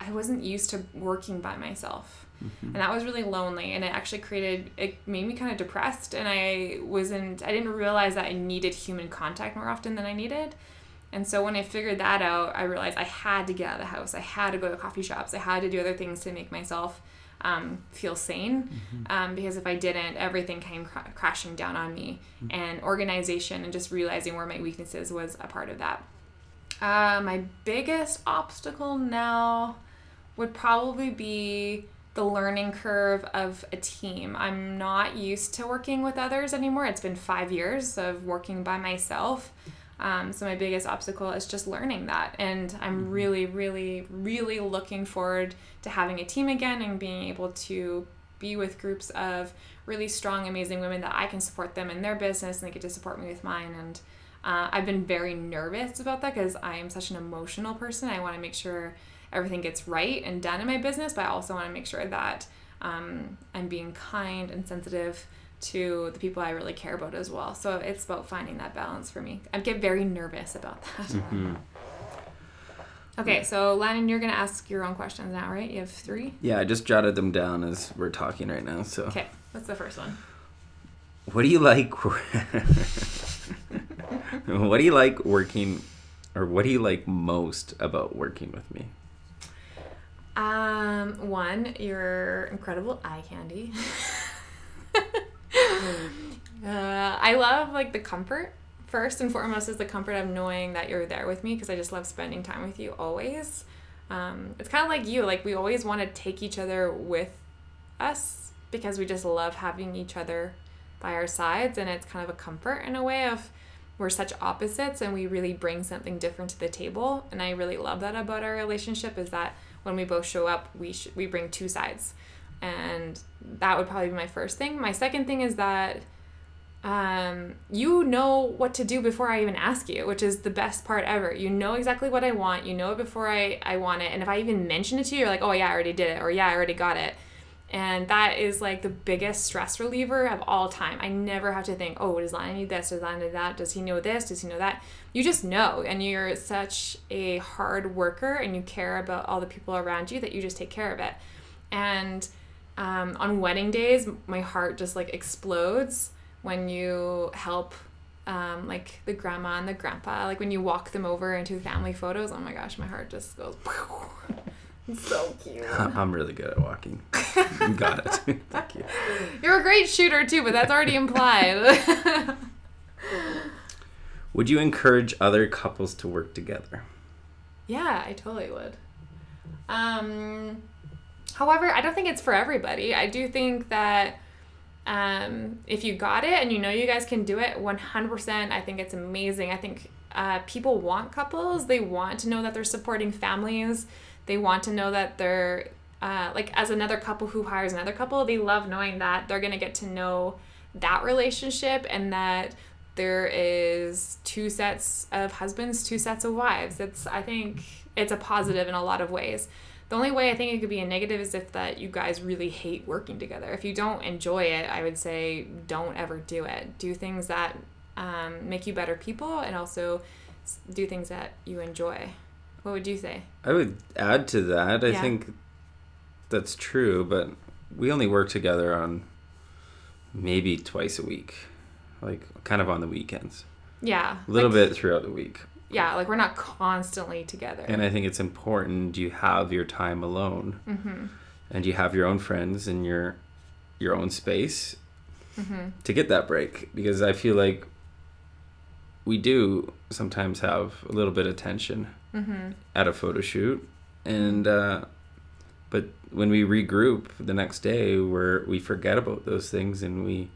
I wasn't used to working by myself. Mm-hmm. And that was really lonely and it actually created it made me kind of depressed and I wasn't I didn't realize that I needed human contact more often than I needed. And so when I figured that out, I realized I had to get out of the house. I had to go to coffee shops. I had to do other things to make myself um, feel sane. Mm-hmm. Um, because if I didn't, everything came cr- crashing down on me. Mm-hmm. And organization and just realizing where my weaknesses was a part of that. Uh, my biggest obstacle now would probably be the learning curve of a team. I'm not used to working with others anymore. It's been five years of working by myself. Um, so my biggest obstacle is just learning that. And I'm mm-hmm. really, really, really looking forward to having a team again and being able to be with groups of really strong, amazing women that I can support them in their business and they get to support me with mine. And uh, I've been very nervous about that because I am such an emotional person. I want to make sure everything gets right and done in my business, but I also want to make sure that um, I'm being kind and sensitive to the people I really care about as well. So it's about finding that balance for me. I get very nervous about that. Mm-hmm. Okay, so Landon, you're gonna ask your own questions now, right? You have three. Yeah, I just jotted them down as we're talking right now. So. Okay, what's the first one? What do you like? what do you like working, or what do you like most about working with me? Um, one, your incredible eye candy. uh, I love like the comfort. First and foremost is the comfort of knowing that you're there with me because I just love spending time with you always. Um, it's kind of like you. Like we always want to take each other with us because we just love having each other by our sides, and it's kind of a comfort in a way of we're such opposites and we really bring something different to the table and i really love that about our relationship is that when we both show up, we sh- we bring two sides, and that would probably be my first thing. My second thing is that um, you know what to do before I even ask you, which is the best part ever. You know exactly what I want. You know it before I, I want it. And if I even mention it to you, you're like, oh, yeah, I already did it. Or yeah, I already got it. And that is like the biggest stress reliever of all time. I never have to think, oh, does Lana need this? Does Lana need that? Does he know this? Does he know that? You just know. And you're such a hard worker and you care about all the people around you that you just take care of it. And um, on wedding days, my heart just like explodes when you help um, like the grandma and the grandpa. Like when you walk them over into family photos, oh my gosh, my heart just goes. so cute. I'm really good at walking. You got it. Thank you. You're a great shooter too, but that's already implied. would you encourage other couples to work together? Yeah, I totally would. Um, however, I don't think it's for everybody. I do think that um, if you got it and you know you guys can do it 100%, I think it's amazing. I think uh, people want couples, they want to know that they're supporting families they want to know that they're uh, like as another couple who hires another couple, they love knowing that they're gonna get to know that relationship and that there is two sets of husbands, two sets of wives. It's I think it's a positive in a lot of ways. The only way I think it could be a negative is if that you guys really hate working together. If you don't enjoy it, I would say don't ever do it. Do things that um, make you better people and also do things that you enjoy. What would you say? I would add to that. I yeah. think that's true, but we only work together on maybe twice a week, like kind of on the weekends. Yeah. A little like, bit throughout the week. Yeah, like we're not constantly together. And I think it's important you have your time alone, mm-hmm. and you have your own friends and your your own space mm-hmm. to get that break. Because I feel like we do sometimes have a little bit of tension mm-hmm. at a photo shoot, and uh, but when we regroup the next day, where we forget about those things and we,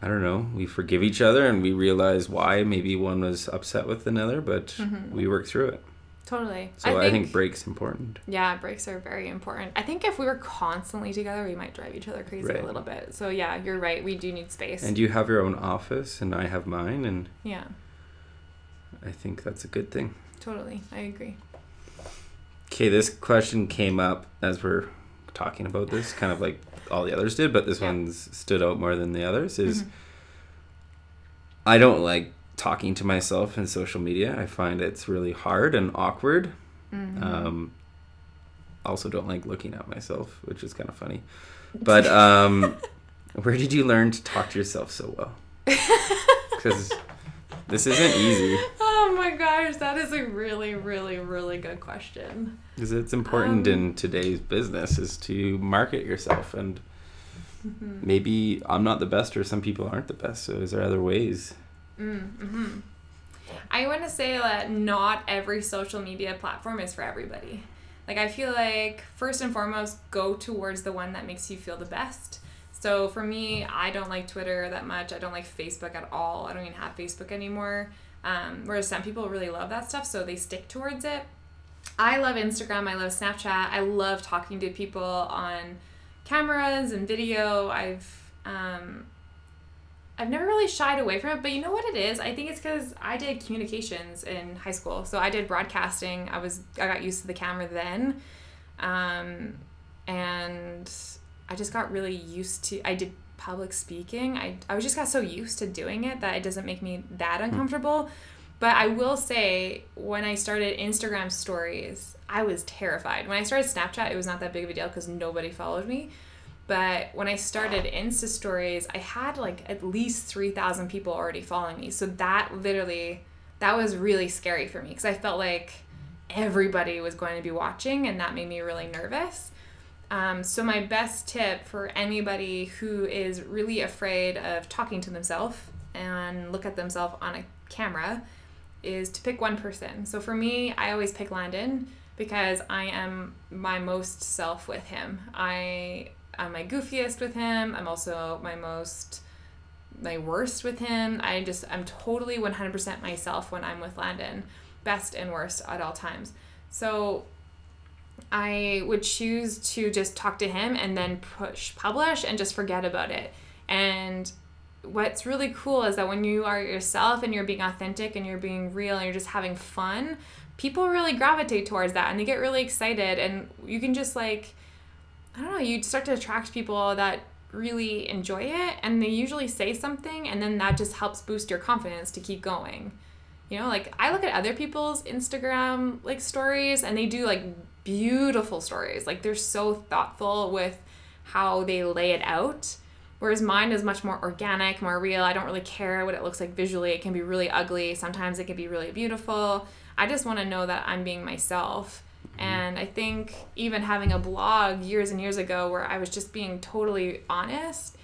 I don't know, we forgive each other and we realize why maybe one was upset with another, but Mhm. we work through it. Totally. So I think, breaks important. Yeah, breaks are very important. I think if we were constantly together, we might drive each other crazy a little bit. So yeah, you're right. We do need space. And you have your own office, and I have mine, and yeah, I think that's a good thing. Totally. I agree. Okay, this question came up as we're talking about this, kind of like all the others did, but this Yeah. one's stood out more than the others. Is Mhm. I don't like talking to myself in social media. I find it's really hard and awkward. Mhm. Um, also, don't like looking at myself, which is kind of funny. But um, where did you learn to talk to yourself so well? Because this isn't easy. Oh my gosh, that is a really, really, really good question. Because it's important Um, in today's business is to market yourself and Mhm. maybe I'm not the best or some people aren't the best. So is there other ways? Mm-hmm. I want to say that not every social media platform is for everybody. Like, I feel like first and foremost, go towards the one that makes you feel the best. So for me, I don't like Twitter that much. I don't like Facebook at all. I don't even have Facebook anymore. Um, whereas some people really love that stuff, so they stick towards it. I love Instagram. I love Snapchat. I love talking to people on cameras and video. I've um, I've never really shied away from it, but you know what it is? I think it's because I did communications in high school, so I did broadcasting. I was I got used to the camera then, um, and I just got really used to. I did public speaking. I I was just got so used to doing it that it doesn't make me that hmm. uncomfortable. But I will say, when I started Instagram stories, I was terrified. When I started Snapchat, it was not that big of a deal because nobody followed me. But when I started Insta stories, I had like at least 3,000 people already following me. So that literally, that was really scary for me because I felt like everybody was going to be watching and that made me really nervous. Um, so, my best tip for anybody who is really afraid of talking to themselves and look at themselves on a camera is to pick one person. So, for me, I always pick Landon because I am my most self with him. I I'm my goofiest with him. I'm also my most my worst with him. I just I'm totally 100% myself when I'm with Landon, best and worst at all times. So I would choose to just talk to him and then push publish and just forget about it. And what's really cool is that when you are yourself and you're being authentic and you're being real and you're just having fun, people really gravitate towards that and they get really excited and you can just like I don't know, you start to attract people that really enjoy it and they usually say something and then that just helps boost your confidence to keep going. You know, like I look at other people's Instagram like stories and they do like beautiful stories. Like they're so thoughtful with how they lay it out. Whereas mine is much more organic, more real. I don't really care what it looks like visually. It can be really ugly. Sometimes it can be really beautiful. I just want to know that I'm being myself. And I think even having a blog years and years ago where I was just being totally honest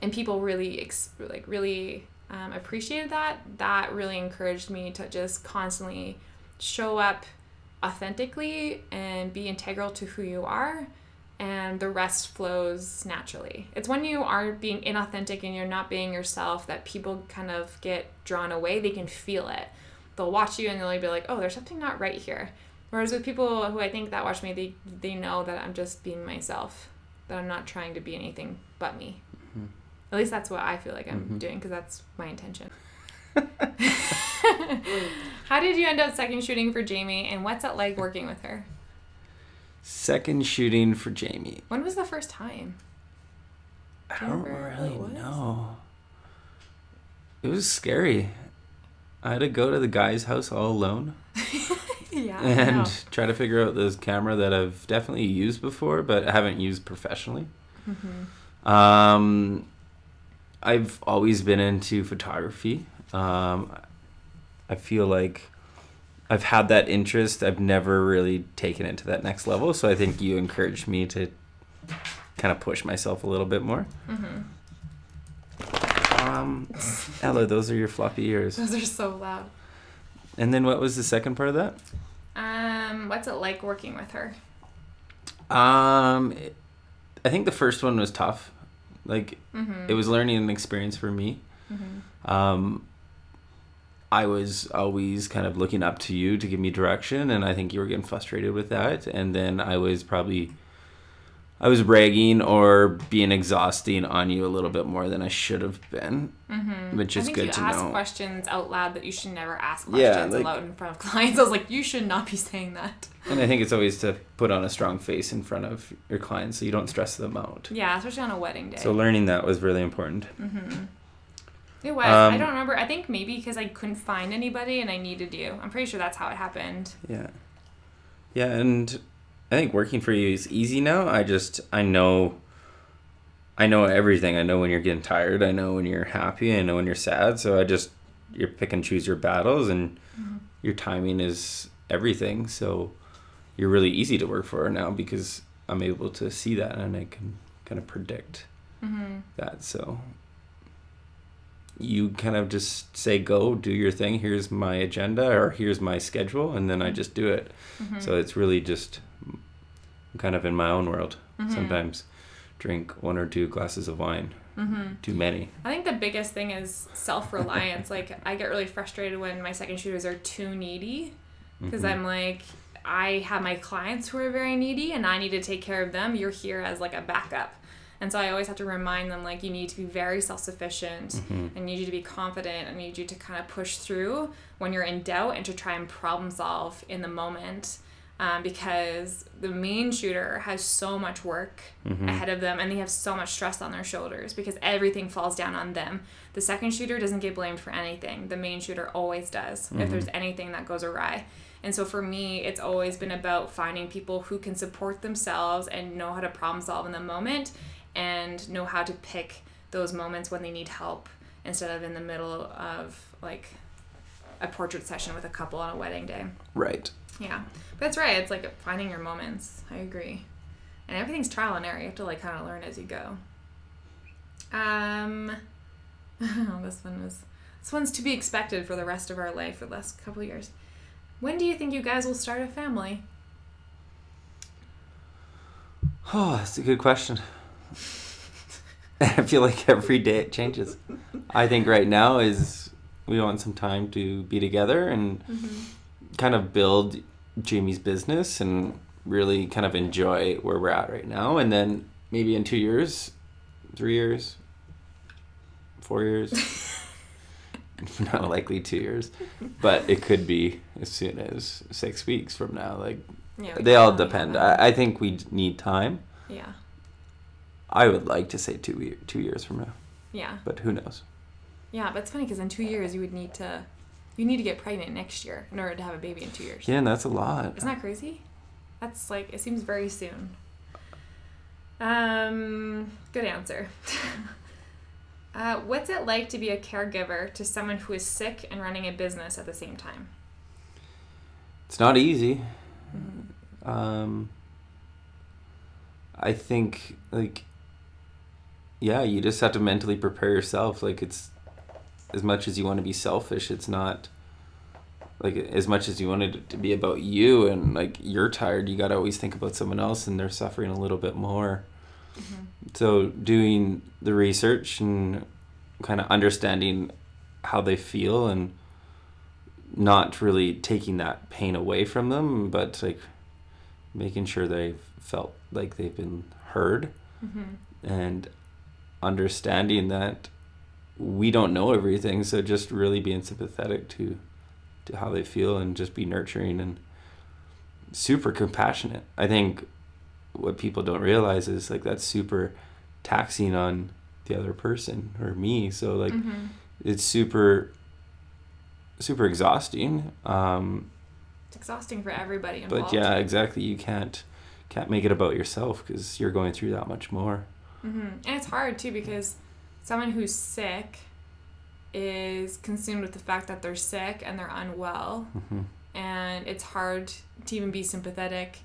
and people really ex- like really um, appreciated that, that really encouraged me to just constantly show up authentically and be integral to who you are and the rest flows naturally. It's when you are being inauthentic and you're not being yourself that people kind of get drawn away. They can feel it. They'll watch you and they'll be like, "Oh, there's something not right here." Whereas with people who I think that watch me, they they know that I'm just being myself, that I'm not trying to be anything but me. Mhm. At least that's what I feel like I'm Mhm. doing because that's my intention. How did you end up second shooting for Jamie, and what's it like working with her? Second shooting for Jamie. When was the first time? I Do don't really know. It was scary. I had to go to the guy's house all alone yeah. And try to figure out this camera that I've definitely used before, but I haven't used professionally. Mhm. Um, I've always been into photography. Um, I feel like I've had that interest. I've never really taken it to that next level. So I think you encouraged me to kind of push myself a little bit more. Mhm. Um, Ella, those are your floppy ears. Those are so loud. And then what was the second part of that? Um, what's it like working with her? Um, it- I think the first one was tough. Like, Mm-hmm. it was learning an experience for me. Mhm. Um, I was always kind of looking up to you to give me direction, and I think you were getting frustrated with that. And then I was probably, I was bragging or being exhausting on you a little bit more than I should have been, mm-hmm. which I is good you to ask know. questions out loud that you should never ask Yeah, questions like- aloud in front of clients. I was like, you should not be saying that. And I think it's always to put on a strong face in front of your clients so you don't stress them out. Yeah, especially on a wedding day. So learning that was really important. Mm-hmm. It was. I um, don't remember. I think maybe because I couldn't find anybody and I needed you. I'm pretty sure that's how it happened. Yeah. Yeah, and I think working for you is easy now. I just I know I know everything. I know when you're getting tired, I know when you're happy, I know when you're sad. So I just you pick and choose your battles and your timing is everything. So you're really easy to work for now because I'm able to see that and I can kind of predict that. So you kind of just say go do your thing here's my agenda or here's my schedule and then i just do it. Mm-hmm. So it's really just I'm kind of in my own world. Mm-hmm. Sometimes drink one or two glasses of wine. Mm-hmm. Too many. I think the biggest thing is self reliance. like, I get really frustrated when my second shooters are too needy because I'm like, I have my clients who are very needy and I need to take care of them. You're here as like a backup. And so I always have to remind them, like, you need to be very self sufficient. I mm-hmm. need you to be confident. I need you to kind of push through when you're in doubt and to try and problem solve in the moment. Um, because the main shooter has so much work mm-hmm. ahead of them and they have so much stress on their shoulders because everything falls down on them. The second shooter doesn't get blamed for anything, the main shooter always does if mm-hmm. there's anything that goes awry. And so for me, it's always been about finding people who can support themselves and know how to problem solve in the moment and know how to pick those moments when they need help instead of in the middle of like a portrait session with a couple on a wedding day. right Yeah, but that's right. It's like finding your moments. I agree, and everything's trial and error. You have to like kind of learn as you go. Um, this one was this one's to be expected for the rest of our life for the last couple years. When do you think you guys will start a family? oh that's a good question i feel like every day it changes i think right now is we want some time to be together and kind of build Jamie's business and really kind of enjoy where we're at right now. And then maybe in two years, three years, four years, not likely two years, but it could be as soon as six weeks from now. Like Yeah, they all depend. I, I think we need time. yeah, I would like to say two year, two years from now, yeah, but who knows? yeah. But it's funny because in two years you would need to, you need to get pregnant next year in order to have a baby in two years. Yeah, and that's a lot. Isn't that crazy? That's like it seems very soon. Um, good answer. uh, what's it like to be a caregiver to someone who is sick and running a business at the same time? It's not easy. Um, I think like yeah, you just have to mentally prepare yourself. Like it's as much as you want to be selfish, it's not like as much as you want it to be about you and like you're tired, you got to always think about someone else and they're suffering a little bit more. Mm-hmm. So doing the research and kind of understanding how they feel and not really taking that pain away from them, but like making sure they've felt like they've been heard mm-hmm. and understanding that we don't know everything. So just really being sympathetic to to how they feel and just be nurturing and super compassionate. I think what people don't realize is like that's super taxing on the other person or me. So like it's super super exhausting. Um, It's exhausting for everybody involved. but yeah, exactly. You can't can't make it about yourself because you're going through that much more. Hmm And it's hard too because someone who's sick is consumed with the fact that they're sick and they're unwell. hmm And it's hard to even be sympathetic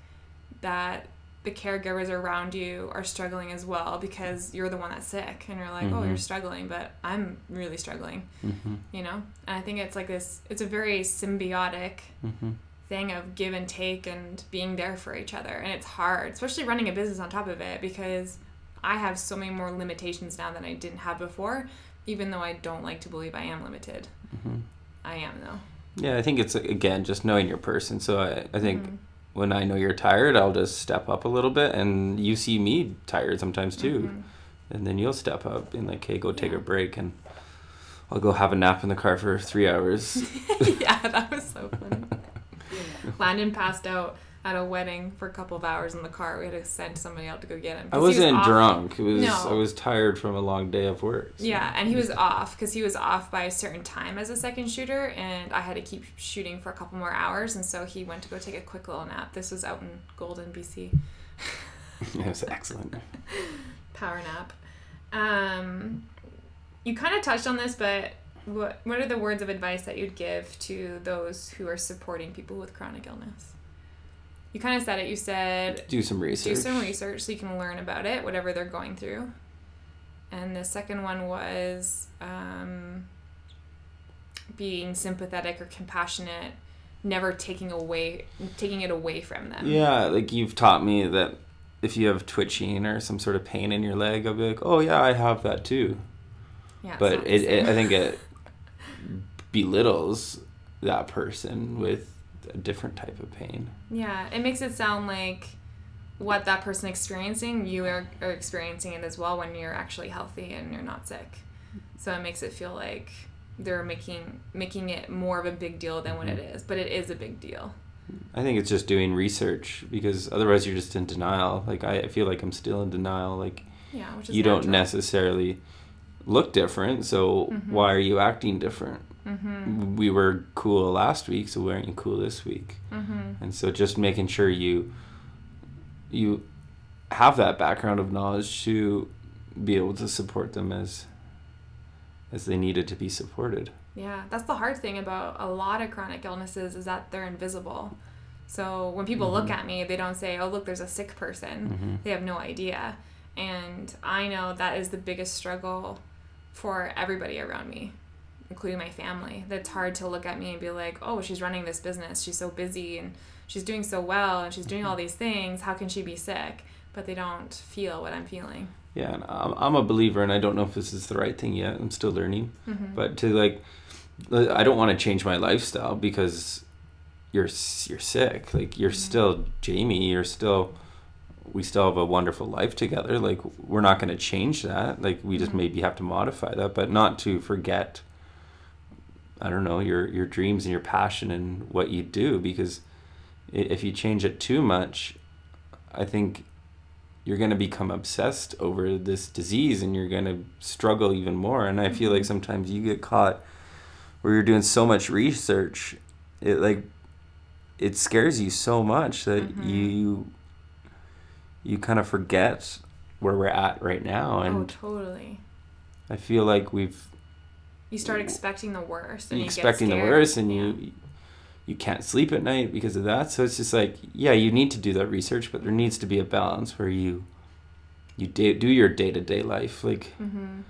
that the caregivers around you are struggling as well because you're the one that's sick and you're like, oh, Mhm. you're struggling, but I'm really struggling, hmm you know? And I think it's like this, it's a very symbiotic hmm thing of give and take and being there for each other. And it's hard, especially running a business on top of it because I have so many more limitations now than I didn't have before, even though I don't like to believe I am limited. Mm-hmm. I am, though. Yeah, I think it's again just knowing your person. So I, I think Mhm. when I know you're tired, I'll just step up a little bit, and you see me tired sometimes too, Mhm. and then you'll step up and like, hey, go take Yeah. a break, and I'll go have a nap in the car for three hours. yeah, that was so funny. Landon passed out at a wedding for a couple of hours in the car. We had to send somebody out to go get him. I was wasn't off- drunk. It was No. I was tired from a long day of work. so- Yeah, and he was off because he was off by a certain time as a second shooter, and I had to keep shooting for a couple more hours, and so he went to go take a quick little nap. This was out in Golden, BC. it was excellent. Power nap. Um, you kind of touched on this, but what what are the words of advice that you'd give to those who are supporting people with chronic illness? You kind of said it. You said Do some research. do some research so you can learn about it, whatever they're going through. And the second one was um, being sympathetic or compassionate, never taking away taking it away from them. Yeah, like you've taught me that if you have twitching or some sort of pain in your leg, I'll be like, oh yeah, I have that too. Yeah, but it, it. I think it belittles that person with a different type of pain. Yeah, it makes it sound like what that person experiencing, you are, are experiencing it as well when you're actually healthy and you're not sick. So it makes it feel like they're making making it more of a big deal than what it Mm-hmm. but it is a big deal. I think it's just doing research because otherwise you're just in denial. Like I feel like I'm still in denial. Like Yeah, which is you don't necessarily look different, so Mhm. why are you acting different? Mhm. We were cool last week, so why aren't you cool this week? Mhm. and so just making sure you you have that background of knowledge to be able to support them as as they needed to be supported Yeah, that's the hard thing about a lot of chronic illnesses is that they're invisible. So when people look Mhm. at me, they don't say, "Oh, look, there's a sick person." Mhm. They have no idea. And I know that is the biggest struggle for everybody around me, including my family. That's hard to look at me and be like, "Oh, she's running this business. She's so busy and she's doing so well and she's doing all these things. How can she be sick?" But they don't feel what I'm feeling. yeah I'm, I'm a believer and i don't know if this is the right thing yet i'm still learning Mhm. but to like i don't want to change my lifestyle because you're you're sick like you're Mhm. still jamie you're still we still have a wonderful life together like we're not going to change that like we just Mhm. maybe have to modify that but not to forget i don't know your your dreams and your passion and what you do because if you change it too much i think you're going to become obsessed over this disease and you're going to struggle even more and i feel like Mhm. sometimes you get caught where you're doing so much research it like it scares you so much that Mhm. you you kind of forget where we're at right now oh, and totally. i feel like we've You start expecting the worst and you expecting the worst and Yeah. you you can't sleep at night because of that so it's just like yeah you need to do that research but there needs to be a balance where you you da- do your day-to-day life like Mhm.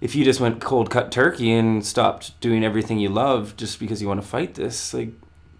if you just went cold cut turkey and stopped doing everything you love just because you want to fight this like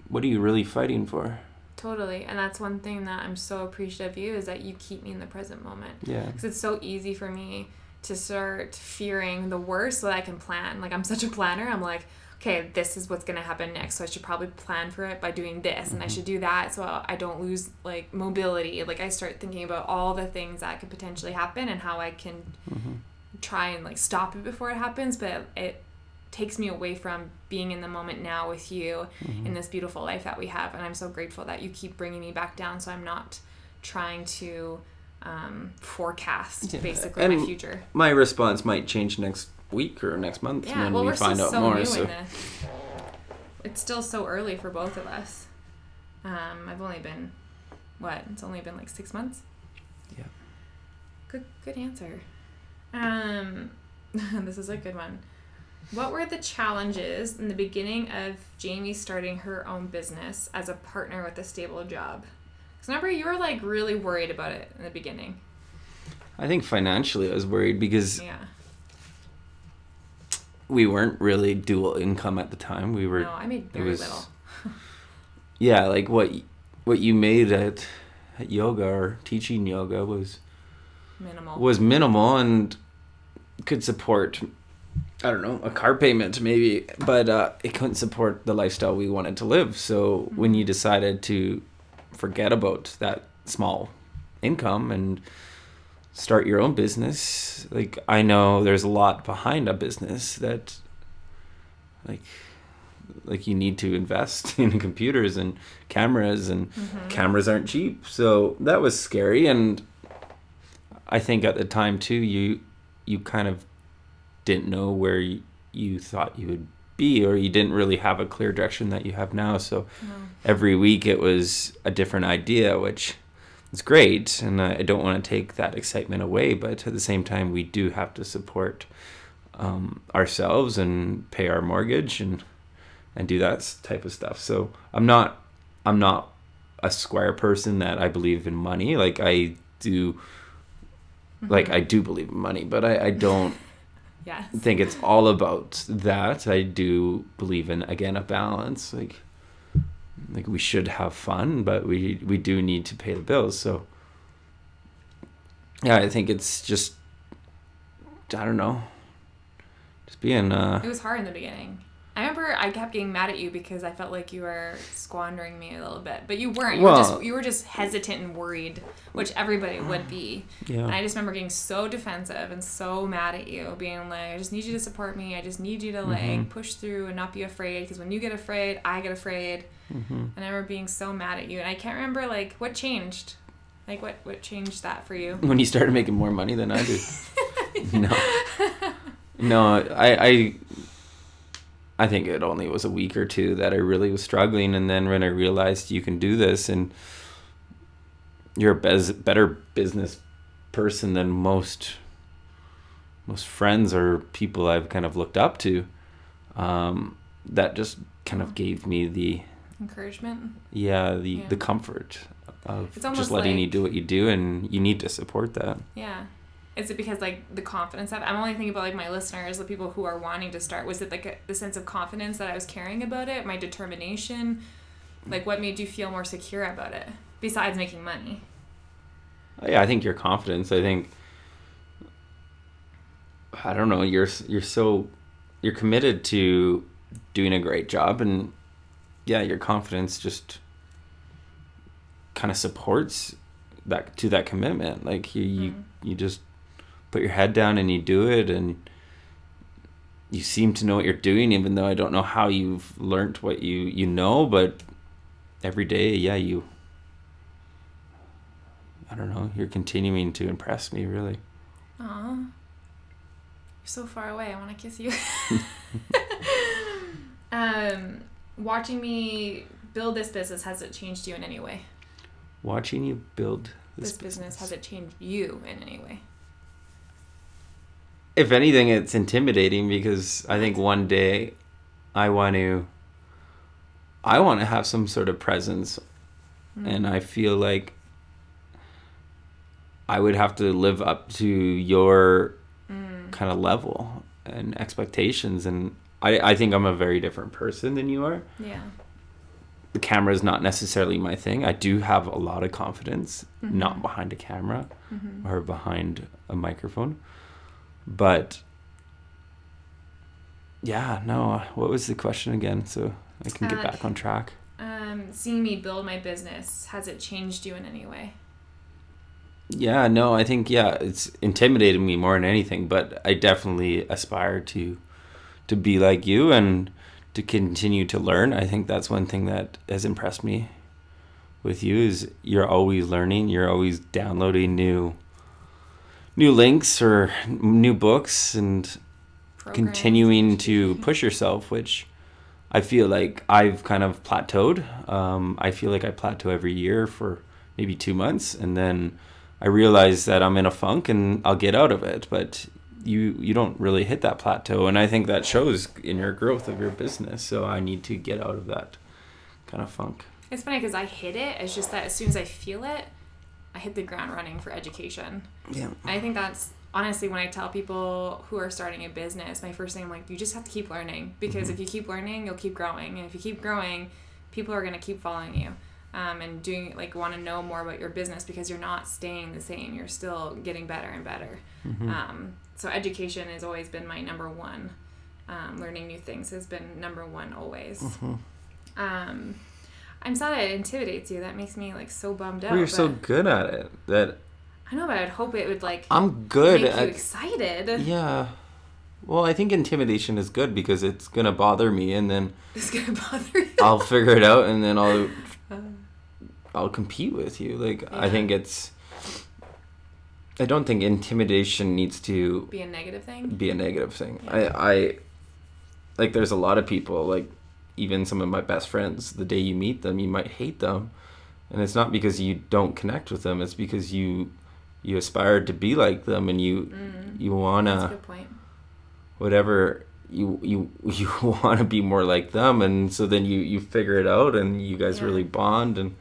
what are you really fighting for Totally. And that's one thing that I'm so appreciative of you is that you keep me in the present moment. yeah Because it's so easy for me to start fearing the worst so that I can plan. Like, I'm such a planner. I'm like, okay, this is what's going to happen next. So I should probably plan for it by doing this and I Mhm. should do that so I don't lose like mobility. Like, I start thinking about all the things that could potentially happen and how I can hmm try and like stop it before it happens. But it takes me away from being in the moment now with you Mm-hmm. in this beautiful life that we have and i'm so grateful that you keep bringing me back down so i'm not trying to um, forecast Yeah, basically my and- future. my response might change next week or next month yeah when well we find out so more new so. in this it's still so early for both of us. Um, i've only been what it's only been like six months? Yeah. good good answer. Um, this is a good one. What were the challenges in the beginning of Jamie starting her own business as a partner with a stable job? Because remember, you were like really worried about it in the beginning. i think financially i was worried because Yeah. we weren't really dual income at the time we were No, I made very was- little. yeah, like what what you made at, at yoga or teaching yoga was Minimal. was minimal and could support I don't know a car payment maybe, but uh, it couldn't support the lifestyle we wanted to live. So when you decided to forget about that small income and start your own business, like I know there's a lot behind a business that like like you need to invest in computers and cameras and mm-hmm. cameras aren't cheap. So that was scary. And I think at the time too, you you kind of didn't know where you, you thought you would be, or you didn't really have a clear direction that you have now. So No. every week it was a different idea, which is great, and I don't want to take that excitement away. But at the same time, we do have to support um, ourselves and pay our mortgage and and do that type of stuff. So I'm not I'm not a square person that I believe in money. Like I do like I do believe in money, but I, I don't Yes. think it's all about that. I do believe in again a balance. Like like we should have fun, but we we do need to pay the bills. So yeah, I think it's just I don't know. Just being uh It was hard in the beginning. I remember I kept getting mad at you because I felt like you were squandering me a little bit, but you weren't. You were just you were just hesitant and worried, which everybody would be. yeah. And I just remember getting so defensive and so mad at you, being like, I just need you to support me. I just need you to like Mhm. push through and not be afraid. Because when you get afraid, I get afraid. hmm And I remember being so mad at you. And I can't remember like what changed. Like what what changed that for you? When you started making more money than I did. no. No, I, I I think it only was a week or two that I really was struggling and then when I realized you can do this and you're a bez- better business person than most most friends or people I've kind of looked up to um, that just kind of gave me the Encouragement. yeah the Yeah. the comfort of just letting you do what you do and you need to support that Yeah. Is it because like the confidence of I'm only thinking about like my listeners, the people who are wanting to start. Was it like a, the sense of confidence that I was carrying about it, my determination? Like what made you feel more secure about it besides making money? Yeah, I think your confidence. I think I don't know. You're you're so you're committed to doing a great job, and yeah, your confidence just kind of supports that to that commitment. Like you you, Mm. you just put your head down and you do it, and you seem to know what you're doing, even though I don't know how you've learned what you you know, but every day, yeah, you I don't know. You're continuing to impress me, really. Aw. You're so far away. I want to kiss you. um, watching me build this business, has it changed you in any way? Watching you build This, this, business, has it changed you in any way? If anything, it's intimidating because I think one day I want to. I want to have some sort of presence, and I feel like I would have to live up to your Mm. kind of level and expectations, and I I think I'm a very different person than you are. Yeah. the camera is not necessarily my thing. I do have a lot of confidence, Mhm. not behind a camera hmm or behind a microphone. But yeah, no, what was the question again? So I can get Uh, back on track. Um, seeing me build my business, has it changed you in any way? Yeah, no, I think yeah, it's intimidated me more than anything, but I definitely aspire to to be like you and to continue to learn. I think that's one thing that has impressed me with you is you're always learning, you're always downloading new new links or new books and Programs, continuing to push yourself, which I feel like I've kind of plateaued. Um, I feel like I plateau every year for maybe two months, and then I realize that I'm in a funk and I'll get out of it. But you you don't really hit that plateau, and I think that shows in your growth of your business. So I need to get out of that kind of funk. It's funny because I hit it. It's just that as soon as I feel it, I hit the ground running for education. Yeah. I think that's honestly when I tell people who are starting a business, my first thing I'm like, you just have to keep learning because if you keep learning, you'll keep growing, and if you keep growing, people are going to keep following you um, and doing like want to know more about your business because you're not staying the same you're still getting better and better Mm-hmm. um, so education has always been my number one um, learning new things has been number one always Mm-hmm. I'm sad it intimidates you that makes me like so bummed out Well, you're so good at it that i know but i'd hope it would like I'm good make you excited Yeah. Well, I think intimidation is good because it's gonna bother me, and then it's gonna bother you I'll figure it out, and then I'll I'll compete with you. Like I think it's. I don't think intimidation needs to be a negative thing be a negative thing. Yeah. I, I like there's a lot of people like even some of my best friends the day you meet them you might hate them. And it's not because you don't connect with them it's because you you aspire to be like them and you mm, you that's a wanna good point. whatever you you you want to be more like them. And so then you you figure it out and you guys Yeah. really bond and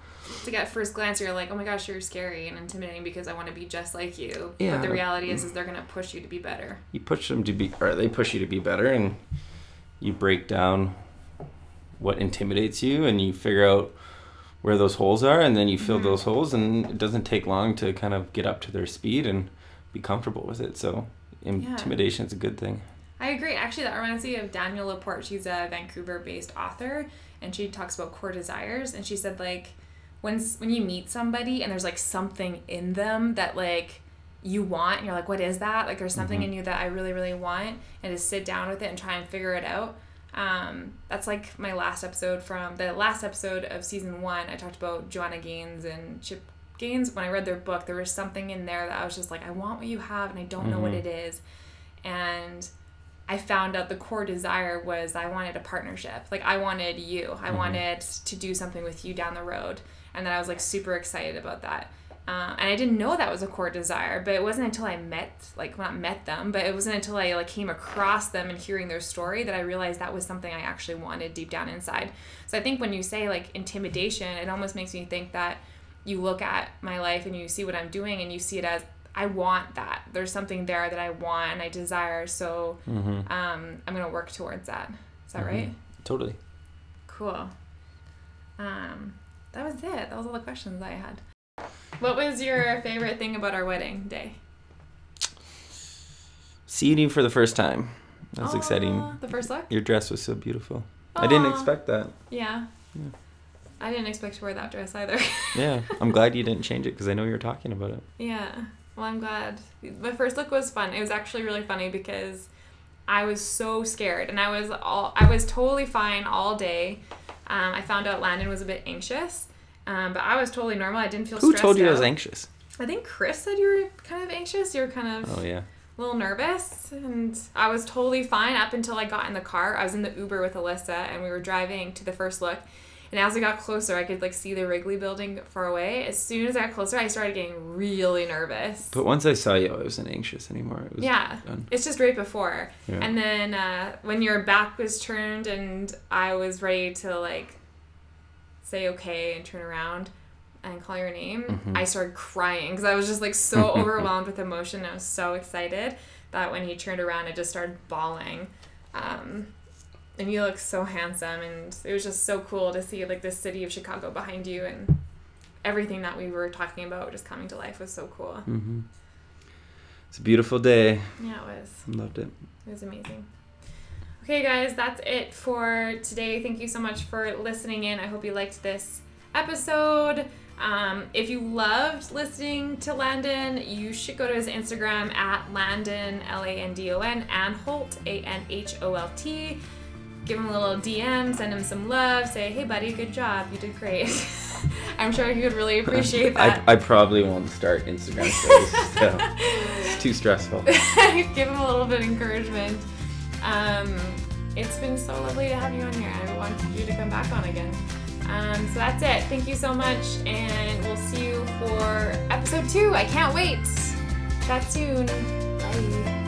like at first glance you're like oh my gosh you're scary and intimidating because i want to be just like you. Yeah. but the reality is is they're gonna push you to be better. You push them to be or they push you to be better and you break down what intimidates you and you figure out where those holes are and then you fill Mhm. those holes and it doesn't take long to kind of get up to their speed and be comfortable with it so intimidation is a good thing I agree. Actually, that reminds me of Danielle LaPorte. She's a Vancouver-based author, and she talks about core desires. And she said like, when when you meet somebody and there's like something in them that like you want, and you're like, what is that? Like, there's something Mhm. in you that I really really want, and to sit down with it and try and figure it out. Um, that's like my last episode from the last episode of season one. I talked about Joanna Gaines and Chip Gaines. When I read their book, there was something in there that I was just like, I want what you have, and I don't know what Mhm. it is. And I found out the core desire was I wanted a partnership. Like I wanted you. I Mhm. wanted to do something with you down the road, and then I was like super excited about that. Uh, and I didn't know that was a core desire, but it wasn't until I met, like, not met them, but it wasn't until I like came across them and hearing their story that I realized that was something I actually wanted deep down inside. So I think when you say like intimidation, it almost makes me think that you look at my life and you see what I'm doing and you see it as I want that. There's something there that I want and I desire. So mm-hmm. um, I'm gonna work towards that. Is that Mhm. right? totally Cool. Um, that was it. That was all the questions I had. What was your favorite thing about our wedding day? seeing you for the first time that's Aw, exciting The first look. your dress was so beautiful i didn't expect that Yeah. Yeah. I didn't expect to wear that dress either. yeah i'm glad you didn't change it because i know you were talking about it Yeah. Well, I'm glad. My first look was fun. It was actually really funny because I was so scared and I was all I was totally fine all day. Um, I found out Landon was a bit anxious, um, but I was totally normal. I didn't feel who told you i was anxious I think Chris said you were kind of anxious. You were kind of oh yeah a little nervous, and I was totally fine up until I got in the car. I was in the Uber with Alyssa, and we were driving to the first look. And as I got closer, I could like see the Wrigley building far away. As soon as I got closer, I started getting really nervous. but once i saw you i wasn't anxious anymore it was Yeah. It's just right before. Yeah. And then uh, when your back was turned and I was ready to like say okay and turn around and call your name, Mhm. I started crying because I was just like so overwhelmed with emotion. I was so excited that when he turned around, I just started bawling. Um, and you look so handsome, and it was just so cool to see like the city of Chicago behind you and everything that we were talking about just coming to life was so cool. hmm It's a beautiful day. Yeah, it was. Loved it. It was amazing. Okay, guys, that's it for today. Thank you so much for listening in. I hope you liked this episode. Um, if you loved listening to Landon, you should go to his Instagram at Landon, L A N D O N, Anholt, A N H O L T. Give him a little DM, send him some love, say, hey, buddy, good job. You did great. I'm sure he would really appreciate that. I, I probably won't start Instagram stories. so it's too stressful. give him a little bit of encouragement. Um, it's been so lovely to have you on here. I want you to come back on again. Um, so that's it. Thank you so much, and we'll see you for episode two. I can't wait. That soon.